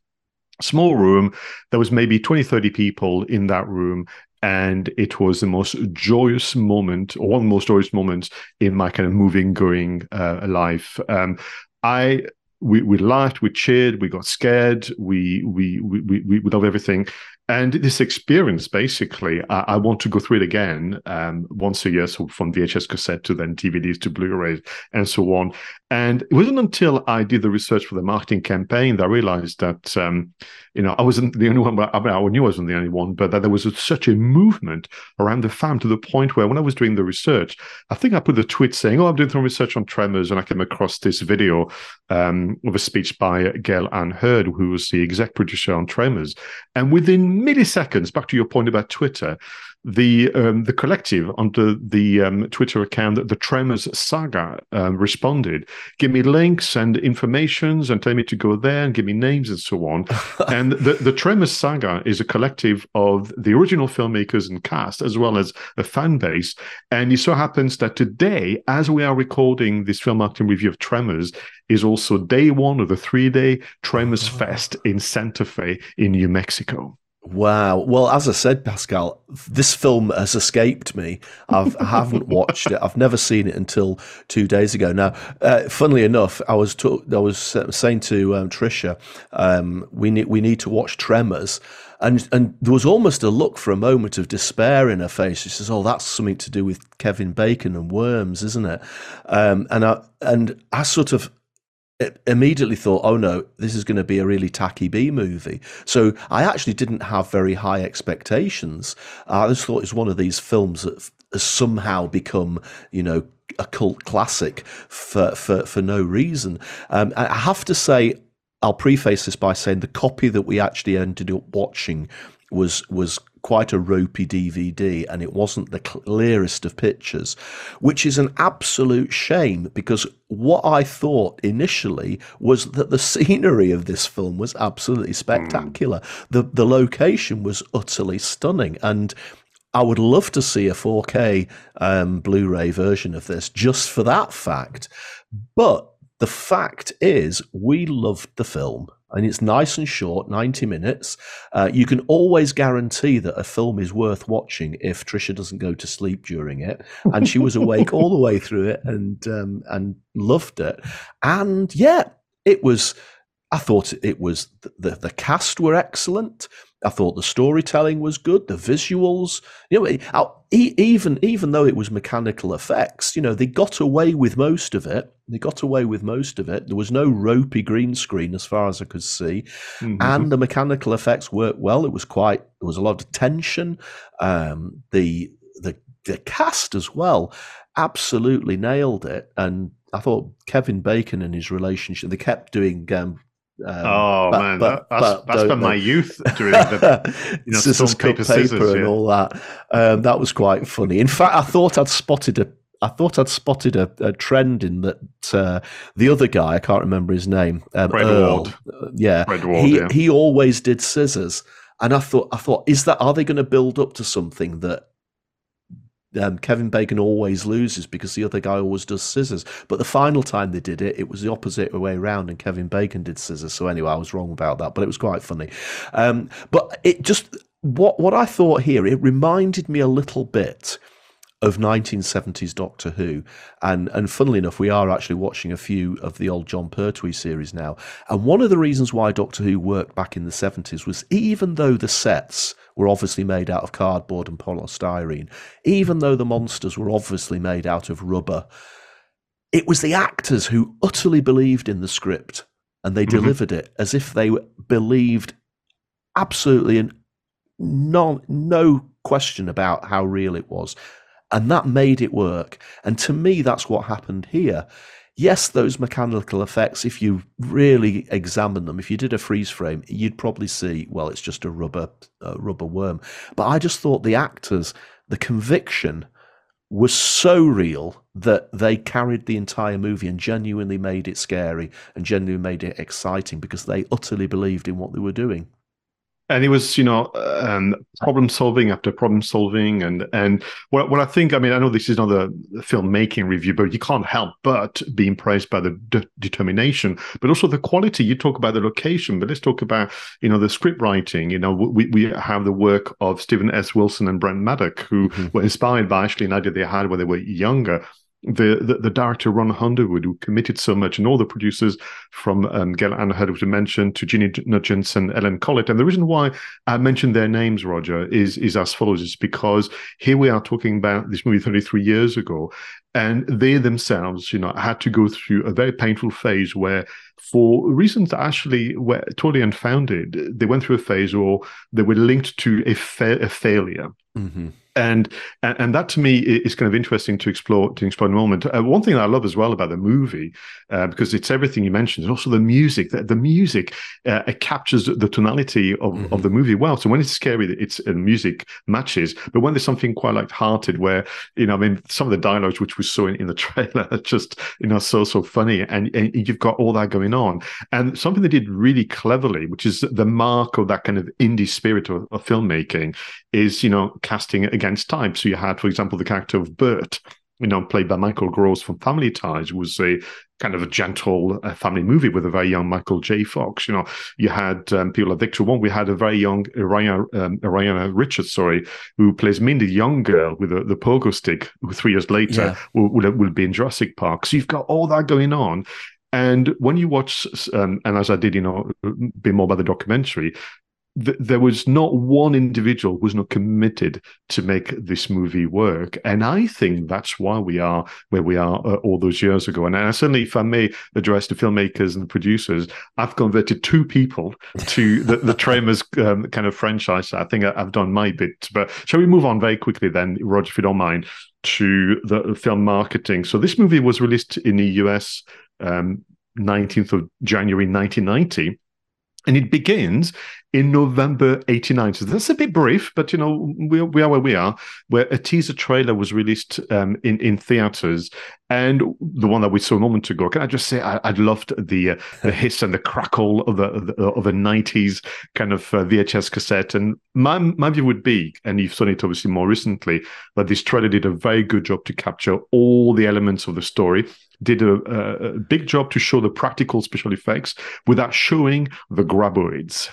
small room. There was maybe 20, 30 people in that room. And it was the most joyous moment, or one of the most joyous moments in my kind of moving, going uh, life. Um, I we, we laughed, we cheered, we got scared, we we we we, we love everything. And this experience, basically, I, I want to go through it again um, once a year, so from VHS cassette to then DVDs to Blu-rays and so on. And it wasn't until I did the research for the marketing campaign that I realized that, um, you know, I wasn't the only one. I, mean, I knew I wasn't the only one, but that there was a, such a movement around the farm to the point where when I was doing the research, I think I put a tweet saying, "Oh, I'm doing some research on tremors," and I came across this video um, of a speech by Gale Anne Hurd, who was the exec producer on Tremors, and within milliseconds, back to your point about Twitter, the um, the collective under the um, Twitter account, the Tremors Saga, um, responded, give me links and informations and tell me to go there and give me names and so on. and the, the Tremors Saga is a collective of the original filmmakers and cast, as well as a fan base. And it so happens that today, as we are recording this film marketing review of Tremors, is also day one of the three day Tremors Fest in Santa Fe in New Mexico. Wow. Well, as I said, Pascal, this film has escaped me. I've, I haven't watched it. I've never seen it until two days ago. Now, uh, funnily enough, I was talk, I was saying to um, Trisha, um, we need we need to watch Tremors, and and there was almost a look for a moment of despair in her face. She says, "Oh, that's something to do with Kevin Bacon and worms, isn't it?" Um, and I and I sort of immediately thought, oh no, this is going to be a really tacky B movie. So I actually didn't have very high expectations. I just thought it's one of these films that has somehow become, you know, a cult classic for for, for no reason. Um, I have to say, I'll preface this by saying the copy that we actually ended up watching was was quite a ropey DVD and it wasn't the clearest of pictures, which is an absolute shame because what I thought initially was that the scenery of this film was absolutely spectacular. Mm. The the location was utterly stunning and I would love to see a 4K um, Blu-ray version of this just for that fact. But the fact is, we loved the film and it's nice and short 90 minutes. Uh, you can always guarantee that a film is worth watching if trisha doesn't go to sleep during it. And she was awake all the way through it and um, and loved it. And yeah it was i thought it was the, the cast were excellent I thought the storytelling was good, the visuals. You know, even even though it was mechanical effects, you know, they got away with most of it. They got away with most of it. There was no ropey green screen as far as I could see, mm-hmm. and the mechanical effects worked well. It was quite. There was a lot of tension. Um, the the the cast as well absolutely nailed it, and I thought Kevin Bacon and his relationship. They kept doing um, um, oh but, man, but, that's, but that's been my youth doing the you know, scissors, paper, scissors, paper, and yeah. all that. Um, that was quite funny. In fact, I thought I'd spotted a. I thought I'd spotted a, a trend in that uh, the other guy, I can't remember his name, um, Fred Earl, Ward. Uh, yeah, Fred Ward, he yeah. he always did scissors. and I thought, I thought, is that are they going to build up to something that um, Kevin Bacon always loses because the other guy always does scissors. But the final time they did it, it was the opposite way around, and Kevin Bacon did scissors. So anyway, I was wrong about that, but it was quite funny. Um, but it just what what I thought here, it reminded me a little bit of 1970s Doctor Who. And and funnily enough, we are actually watching a few of the old Jon Pertwee series now. And one of the reasons why Doctor Who worked back in the 70s was even though the sets were obviously made out of cardboard and polystyrene, even though the monsters were obviously made out of rubber, it was the actors who utterly believed in the script and they mm-hmm. delivered it as if they believed absolutely and no, no question about how real it was. And that made it work. And to me, that's what happened here. Yes, those mechanical effects, if you really examine them, if you did a freeze frame, you'd probably see, well, it's just a rubber, a rubber worm. But I just thought the actors, the conviction was so real that they carried the entire movie and genuinely made it scary and genuinely made it exciting because they utterly believed in what they were doing and it was you know um, problem solving after problem solving. And and what, what i think i mean i know this is not a filmmaking review but you can't help but be impressed by the de- determination but also the quality. You talk about the location but let's talk about you know the script writing. You know we, we have the work of stephen s. Wilson and brent maddock who mm-hmm. were inspired by ashley and idea they had when they were younger the, the, the director Ron Underwood, who committed so much, and all the producers from um, Gale which I mentioned, to Ginny and Ellen Collett. And the reason why I mentioned their names, Roger, is is as follows: is because here we are talking about this movie 33 years ago, and they themselves, you know, had to go through a very painful phase where, for reasons that actually were totally unfounded, they went through a phase or they were linked to a, fa- a failure. Mm-hmm and and that to me is kind of interesting to explore to explore in a moment. Uh, one thing that I love as well about the movie, uh, because it's everything you mentioned, and also the music. The, the music uh, it captures the tonality of, mm-hmm. of the movie well. So when it's scary, it's music matches. But when there's something quite light-hearted, where you know, I mean, some of the dialogues which we saw in, in the trailer are just you know so so funny, and, and you've got all that going on. And something they did really cleverly, which is the mark of that kind of indie spirit of, of filmmaking, is you know casting against type. So you had, for example, the character of Bert, you know, played by Michael Gross from Family Ties, was a kind of a gentle uh, family movie with a very young Michael J. Fox. You know, you had um, people like Victor Wong. We had a very young Ariana, um, Ariana Richards, sorry, who plays Mindy, young girl with a, the pogo stick, who three years later yeah. will, will, will be in Jurassic Park. So you've got all that going on. And when you watch, um, and as I did, you know, a bit more by the documentary, th- there was not one individual was not committed to make this movie work. And I think that's why we are where we are uh, all those years ago. And I certainly, if I may address the filmmakers and the producers, I've converted two people to the, the Tremors um, kind of franchise. I think I, have done my bit. But shall we move on very quickly then, Roger, if you don't mind, to the film marketing? So this movie was released in the US um, 19th of January 1990 and it begins in November 89. So that's a bit brief, but you know, we, we are where we are, where a teaser trailer was released um, in, in theaters. And the one that we saw a moment ago, can I just say, I, I loved the uh, the hiss and the crackle of the of a 90s kind of uh, VHS cassette. And my, my view would be, and you've seen it obviously more recently, that this trailer did a very good job to capture all the elements of the story did a, a, big job to show the practical special effects without showing the graboids.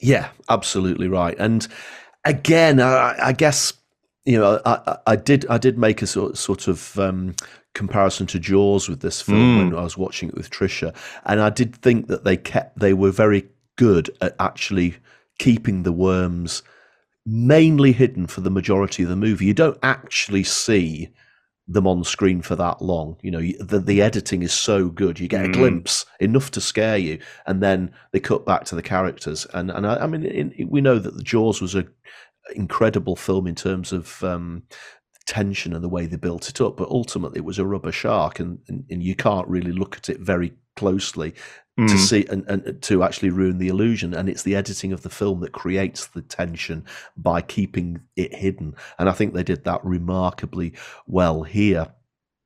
Yeah, absolutely right. And again, I, I guess you know, I, I, did I did make a sort sort of um, comparison to Jaws with this film mm. when I was watching it with Trisha, and I did think that they kept they were very good at actually keeping the worms mainly hidden for the majority of the movie. You don't actually see them on screen for that long. You know, the the editing is so good. You get a mm. glimpse enough to scare you, and then they cut back to the characters. And and I, I mean, in, we know that the Jaws was a incredible film in terms of um, tension and the way they built it up, but ultimately it was a rubber shark, and, and, and you can't really look at it very closely mm. to see and, and to actually ruin the illusion. And it's the editing of the film that creates the tension by keeping it hidden. And I think they did that remarkably well here.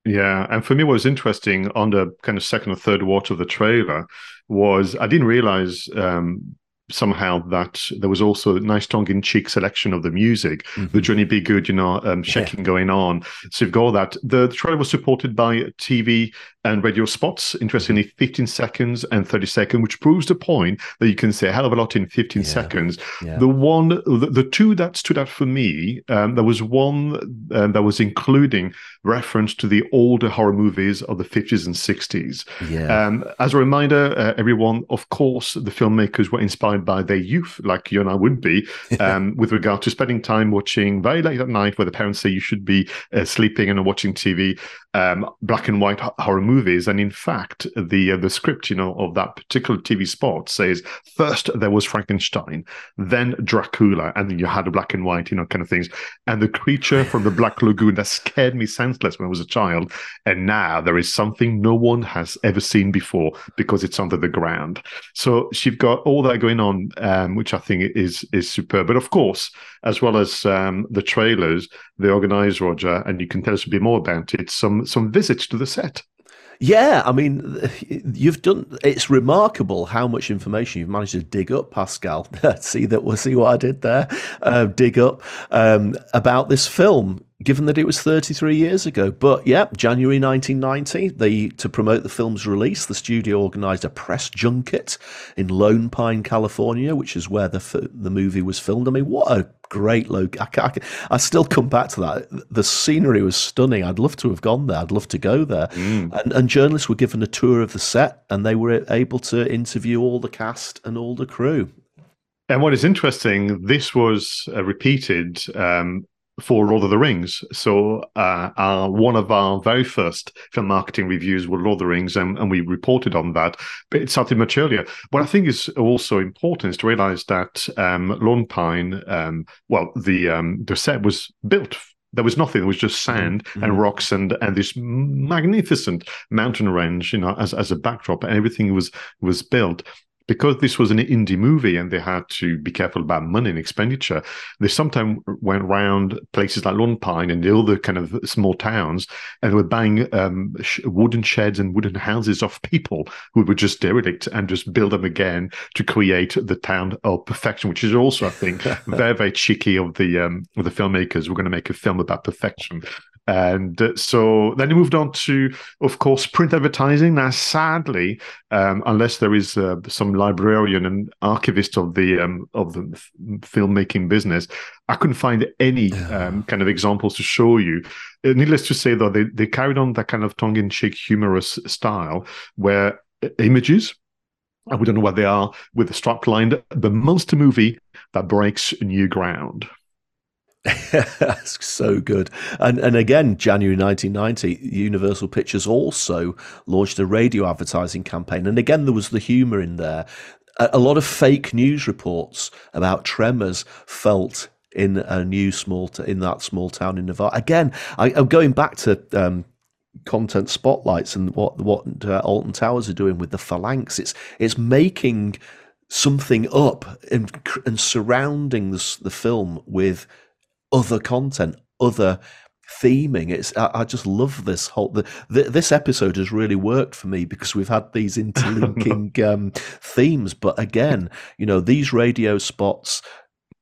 Yeah, and for me, what was interesting on the kind of second or third watch of the trailer was I didn't realize um, somehow that there was also a nice tongue-in-cheek selection of the music, mm-hmm. the Johnny B. Goode, you know, um, shaking yeah. going on. So you've got all that. The, the trailer was supported by TV and radio spots, interestingly, 15 seconds and 30 seconds, which proves the point that you can say a hell of a lot in 15 yeah. seconds. Yeah. The one, the, the, two that stood out for me, um, there was one um, that was including reference to the older horror movies of the 50s and 60s. Yeah. Um, as a reminder, uh, everyone, of course, the filmmakers were inspired by their youth, like you and I would be, um, with regard to spending time watching very late at night where the parents say you should be uh, sleeping and watching TV um, black and white horror movies. And in fact, the uh, the script, you know, of that particular TV spot says first there was Frankenstein, then Dracula, and then you had a black and white, you know, kind of things. And the creature from the Black Lagoon that scared me senseless when I was a child. And now there is something no one has ever seen before because it's under the ground. So she's got all that going on, um, which I think is is superb. But of course, as well as um, the trailers, they organise Roger, and you can tell us a bit more about it. Some some visits to the set. Yeah, I mean, you've done. It's remarkable how much information you've managed to dig up, Pascal. see that? We'll see what I did there. Uh, dig up um, about this film, given that it was 33 years ago. But yeah, January 1990. They to promote the film's release, the studio organised a press junket in Lone Pine, California, which is where the the movie was filmed. I mean, what a great. I, I, I, still come back to that. The scenery was stunning. I'd love to have gone there. I'd love to go there. Mm. And, and, journalists were given a tour of the set, and they were able to interview all the cast and all the crew. And what is interesting, this was uh, repeated um, for Lord of the Rings. So uh, our, one of our very first film marketing reviews were Lord of the Rings, and, and we reported on that. But it started much earlier. What I think is also important is to realize that um, Lone Pine, um, well, the um, the set was built there was nothing. It was just sand mm-hmm. and rocks and and this magnificent mountain range, you know, as as a backdrop. And everything was was built because this was an indie movie and they had to be careful about money and expenditure, they sometimes went around places like Lone Pine and the other kind of small towns and were buying um, sh- wooden sheds and wooden houses off people who were just derelict and just build them again to create the town of perfection, which is also, I think, very, very cheeky of the um, of the filmmakers. We're going to make a film about perfection. And uh, so then he moved on to, of course, print advertising. Now, sadly, um, unless there is uh, some librarian and archivist of the um, of the filmmaking business, I couldn't find any um, kind of examples to show you. Uh, needless to say, though, they, they carried on that kind of tongue-in-cheek, humorous style where uh, images, and we don't know what they are, with the strap line, the monster movie that breaks new ground. That's so good. And and again, January 1990, Universal Pictures also launched a radio advertising campaign. And again, there was the humor in there. A, a lot of fake news reports about tremors felt in a new small t- in that small town in Nevada. Again, I, am going back to um, content spotlights and what what uh, Alton Towers are doing with the phalanx. It's it's making something up and and surrounding the film with other content, other theming. It's I, I, just love this whole the, the, this episode has really worked for me because we've had these interlinking um, themes. But again, you know, these radio spots,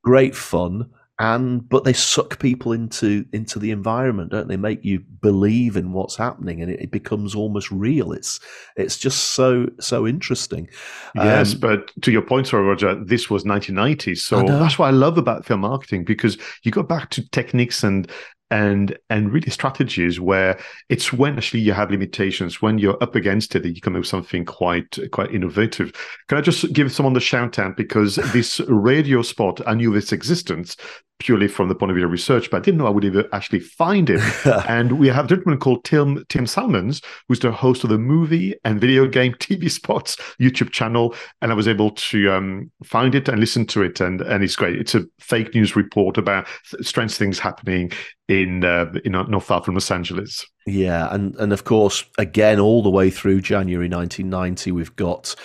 great fun. And but they suck people into into the environment, don't they? Make you believe in what's happening, and it, it becomes almost real. It's it's just so so interesting. Yes, um, but to your point, sorry, Roger, this was 1990, so that's what I love about film marketing because you go back to techniques and and and really strategies where it's when actually you have limitations when you're up against it that you come up with something quite quite innovative. Can i just give someone the shout out because this radio spot i knew its existence purely from the point of view of research, but I didn't know I would even actually find it. and we have a gentleman called Tim Tim Salmons, who's the host of the movie and video game TV spots YouTube channel, and I was able to um, find it and listen to it, and and it's great. It's a fake news report about strange things happening in uh, in not far from Los Angeles. Yeah, and and of course, again, all the way through January 1990, we've got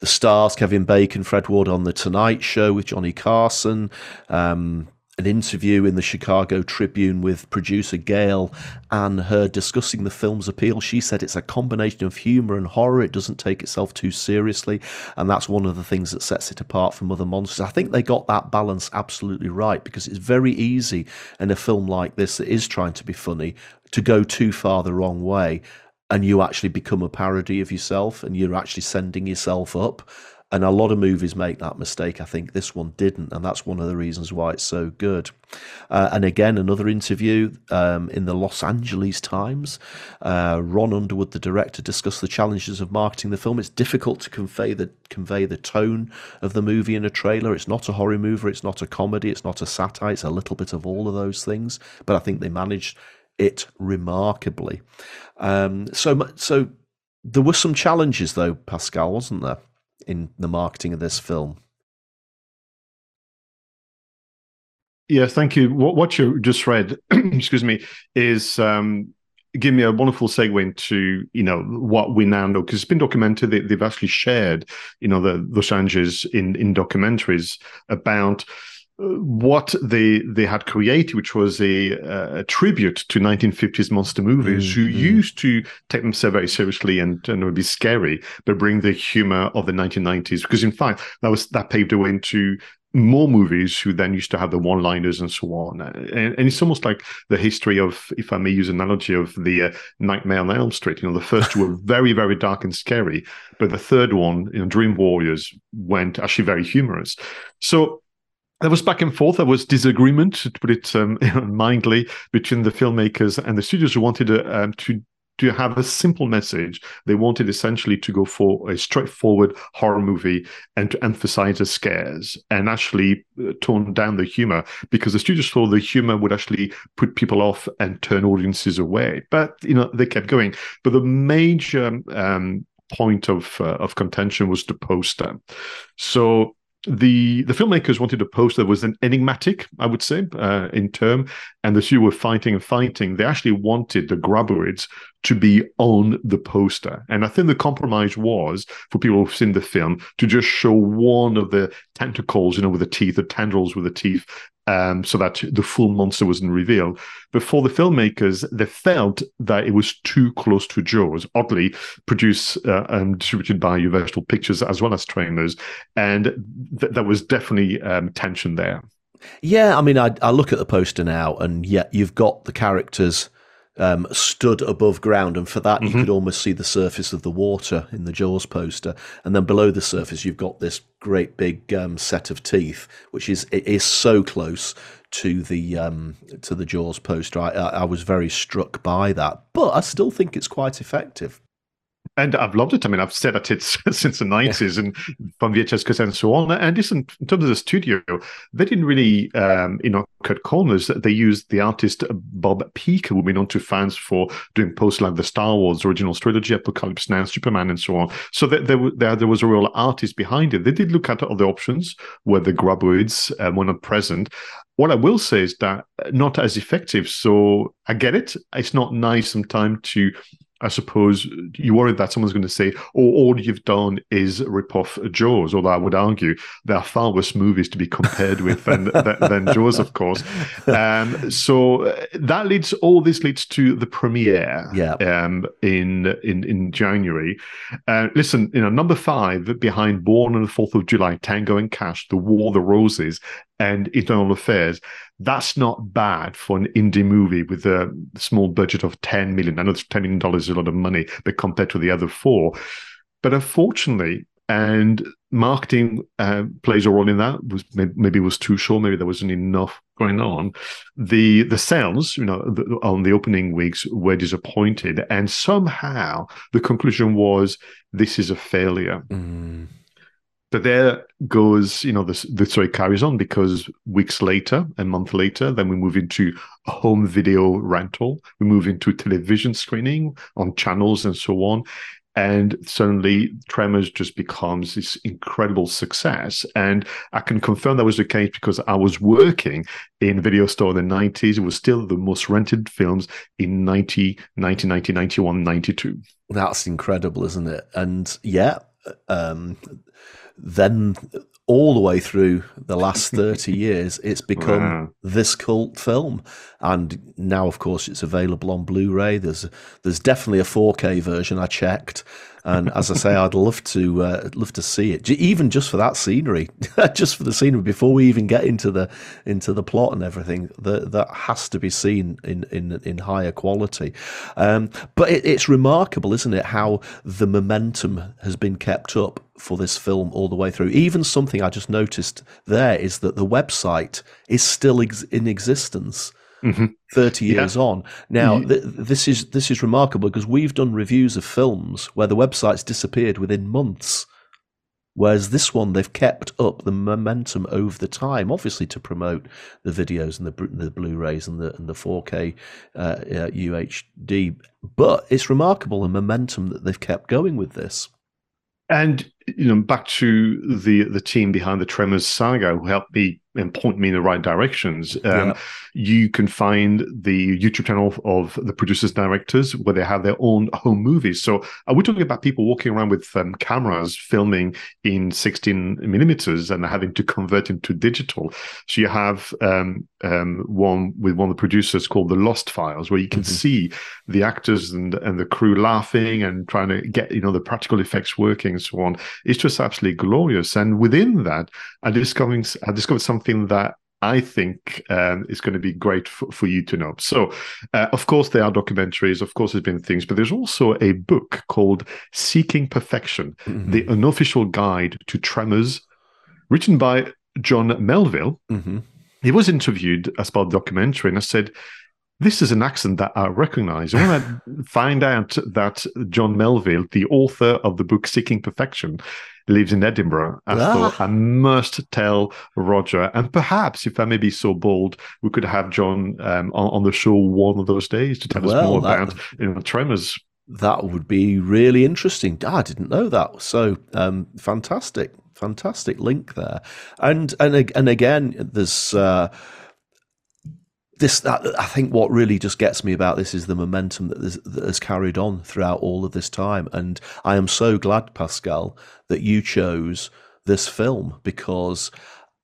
the stars Kevin Bacon, Fred Ward on the Tonight Show with Johnny Carson. Um, an interview in the Chicago Tribune with producer Gale and her discussing the film's appeal. She said it's a combination of humor and horror. It doesn't take itself too seriously, and that's one of the things that sets it apart from other monsters. I think they got that balance absolutely right because it's very easy in a film like this that is trying to be funny to go too far the wrong way and you actually become a parody of yourself and you're actually sending yourself up and a lot of movies make that mistake. I think this one didn't, and that's one of the reasons why it's so good. Uh, and again, another interview um, in the Los Angeles Times. Uh, Ron Underwood, the director, discussed the challenges of marketing the film. It's difficult to convey the convey the tone of the movie in a trailer. It's not a horror movie. It's not a comedy. It's not a satire. It's a little bit of all of those things. But I think they managed it remarkably. Um, so, so there were some challenges, though, Pascal, wasn't there? In the marketing of this film. Yeah, thank you. What, what you just read, excuse me, is um, give me a wonderful segue into you know what we now know because it's been documented. They, have actually shared you know the Los Angeles in in documentaries about what they they had created, which was a, a tribute to 1950s monster movies, mm-hmm. who used to take themselves very seriously and, and would be scary, but bring the humor of the 1990s. Because in fact, that was that paved the way into more movies who then used to have the one-liners and so on, and, and, it's almost like the history of, if I may use an analogy of the uh, Nightmare on Elm Street. You know, the first two were very, very dark and scary, but the third one, you know, Dream Warriors, went actually very humorous. So there was back and forth. There was disagreement, to put it um, mildly, between the filmmakers and the studios who wanted to, um, to to have a simple message. They wanted essentially to go for a straightforward horror movie and to emphasize the scares and actually uh, tone down the humor because the studios thought the humor would actually put people off and turn audiences away. But you know they kept going. But the major um, point of uh, of contention was the poster. So the the filmmakers wanted a poster that was an enigmatic, I would say, uh, in term, and the two were fighting and fighting. They actually wanted the graboids to be on the poster, and I think the compromise was for people who've seen the film to just show one of the tentacles, you know, with the teeth, the tendrils with the teeth, um, so that the full monster wasn't revealed. But for the filmmakers, they felt that it was too close to Jaws, oddly produced uh, and distributed by Universal Pictures as well as Trailers, and th- there was definitely um, tension there. Yeah, I mean, I, I look at the poster now, and yeah, you've got the characters um, stood above ground, and for that mm-hmm. you could almost see the surface of the water in the Jaws poster, and then below the surface you've got this great big um, set of teeth, which is is so close to the um, to the Jaws poster. I, I was very struck by that, but I still think it's quite effective and I've loved it. I mean, I've said it since the nineties and from VHS cassettes and so on. And listen, in terms of the studio, they didn't really, um, you know, cut corners. They used the artist Bob Peak, who we been on to fans for doing posts like the Star Wars original trilogy, Apocalypse Now, Superman, and so on. So there, there, there, there was a real artist behind it. They did look at other options where the graboids um, were not present. What I will say is that not as effective. So I get it. It's not nice sometimes to I suppose you worried that someone's going to say, "Oh, all you've done is rip off Jaws." Although I would argue there are far worse movies to be compared with than, than, than, Jaws, of course. Um, so uh, that leads all this leads to the premiere, yeah. um, in in in January. Uh, listen, you know, number five behind Born on the Fourth of July, Tango and Cash, The War of the Roses, and Internal Affairs. That's not bad for an indie movie with a small budget of 10 million. I know $10 million is a lot of money, but compared to the other four. But unfortunately, and marketing uh, plays a role in that. Was maybe was too short. Maybe there wasn't enough going on. The the sales, you know, the, on the opening weeks were disappointed, and somehow the conclusion was this is a failure. Mm. But there goes, you know, the, the story carries on because weeks later, a month later, then we move into home video rental. We move into television screening on channels and so on. And suddenly, Tremors just becomes this incredible success. And I can confirm that was the case because I was working in video store in the 90s. It was still the most rented films in 90, 90, 90 91, 92. That's incredible, isn't it? And yeah, um, then all the way through the last 30 years, it's become Wow. this cult film. And now, of course, it's available on Blu-ray. There's there's definitely a 4K version. I checked, and as I say, I'd love to uh, love to see it, even just for that scenery, just for the scenery. Before we even get into the into the plot and everything, that that has to be seen in in in higher quality. Um, but it, it's remarkable, isn't it, how the momentum has been kept up for this film all the way through. Even something I just noticed there is that the website is still ex- in existence. 30 years on. Now th- this is this is remarkable because we've done reviews of films where the websites disappeared within months whereas this one they've kept up the momentum over the time obviously to promote the videos and the, the blu-rays and the and the 4k uh, uh, uhd but it's remarkable the momentum that they've kept going with this. And you know, back to the the team behind the Tremors saga, who helped me and point me in the right directions. Um, Yeah. You can find the YouTube channel of the producers directors where they have their own home movies. So uh, we're talking about people walking around with um, cameras filming in 16 millimeters and having to convert into digital. So you have um, um, one with one of the producers called the Lost Files, where you can see the actors and and the crew laughing and trying to get you know the practical effects working and so on. It's just absolutely glorious. And within that, I discovered I discovered something that I think um, is going to be great for, for you to know. So, uh, of course, there are documentaries. Of course, there's been things, but there's also a book called "Seeking Perfection: The Unofficial Guide to Tremors," written by John Melville. mm-hmm. He was interviewed as part of the documentary, and I said, "This is an accent that I recognize." When I find out that John Melville, the author of the book "Seeking Perfection," lives in Edinburgh, I Ah. thought I must tell Roger, and perhaps, if I may be so bold, we could have John um, on, on the show one of those days to tell us more that- about you know Tremors. That would be really interesting. Ah, I didn't know that. So um, fantastic, fantastic link there. And and and again, there's uh, this. That, I think what really just gets me about this is the momentum that, is, that has carried on throughout all of this time. And I am so glad, Pascal, that you chose this film because.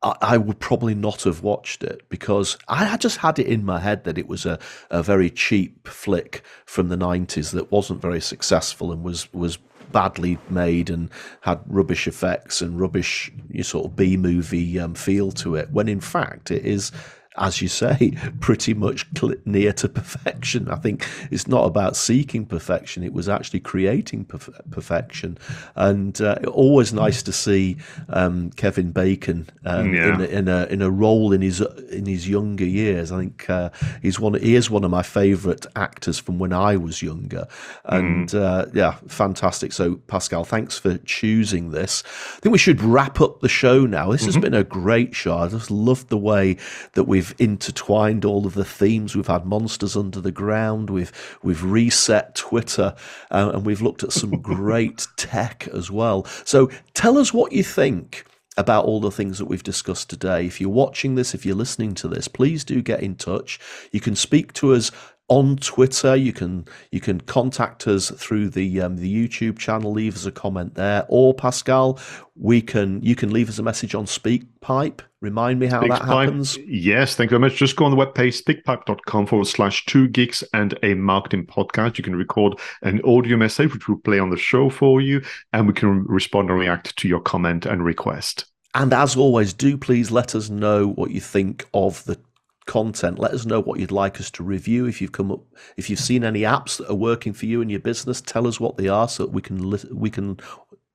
I I would probably not have watched it because I just had it in my head that it was a, a very cheap flick from the 90s that wasn't very successful and was, was badly made and had rubbish effects and rubbish you sort of B movie um, feel to it. When in fact it is, as you say, pretty much near to perfection. I think it's not about seeking perfection; it was actually creating perf- perfection. And uh, always nice to see um, Kevin Bacon um, Yeah. in, a, in a in a role in his in his younger years. I think uh, he's one. He is one of my favourite actors from when I was younger. And uh, yeah, fantastic. So Pascal, thanks for choosing this. I think we should wrap up the show now. This has been a great show. I just loved the way that we've intertwined all of the themes. We've had monsters under the ground. We've we've reset Twitter, uh, and we've looked at some great tech as well. So tell us what you think about all the things that we've discussed today. If you're watching this, if you're listening to this, please do get in touch. You can speak to us on Twitter. You can you can contact us through the um, the YouTube channel. Leave us a comment there, or Pascal, we can you can leave us a message on SpeakPipe. Remind me how that happens. Yes, thank you very much. Just go on the webpage, speakpipe.com forward slash two geeks and a marketing podcast. You can record an audio message, which we'll play on the show for you, and we can respond and react to your comment and request. And as always, do please let us know what you think of the content. Let us know what you'd like us to review. If you've come up, if you've seen any apps that are working for you in your business, tell us what they are so that we can lis- we can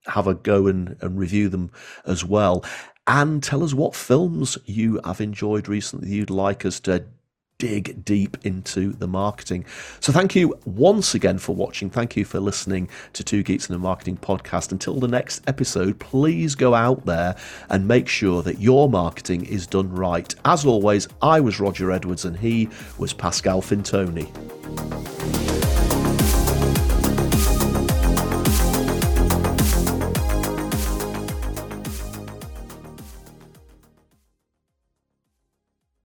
have a go and, and review them as well. And tell us what films you have enjoyed recently you'd like us to dig deep into the marketing. So thank you once again for watching. Thank you for listening to Two Geeks and a Marketing podcast. Until the next episode, please go out there and make sure that your marketing is done right. As always, I was Roger Edwards and he was Pascal Fintoni.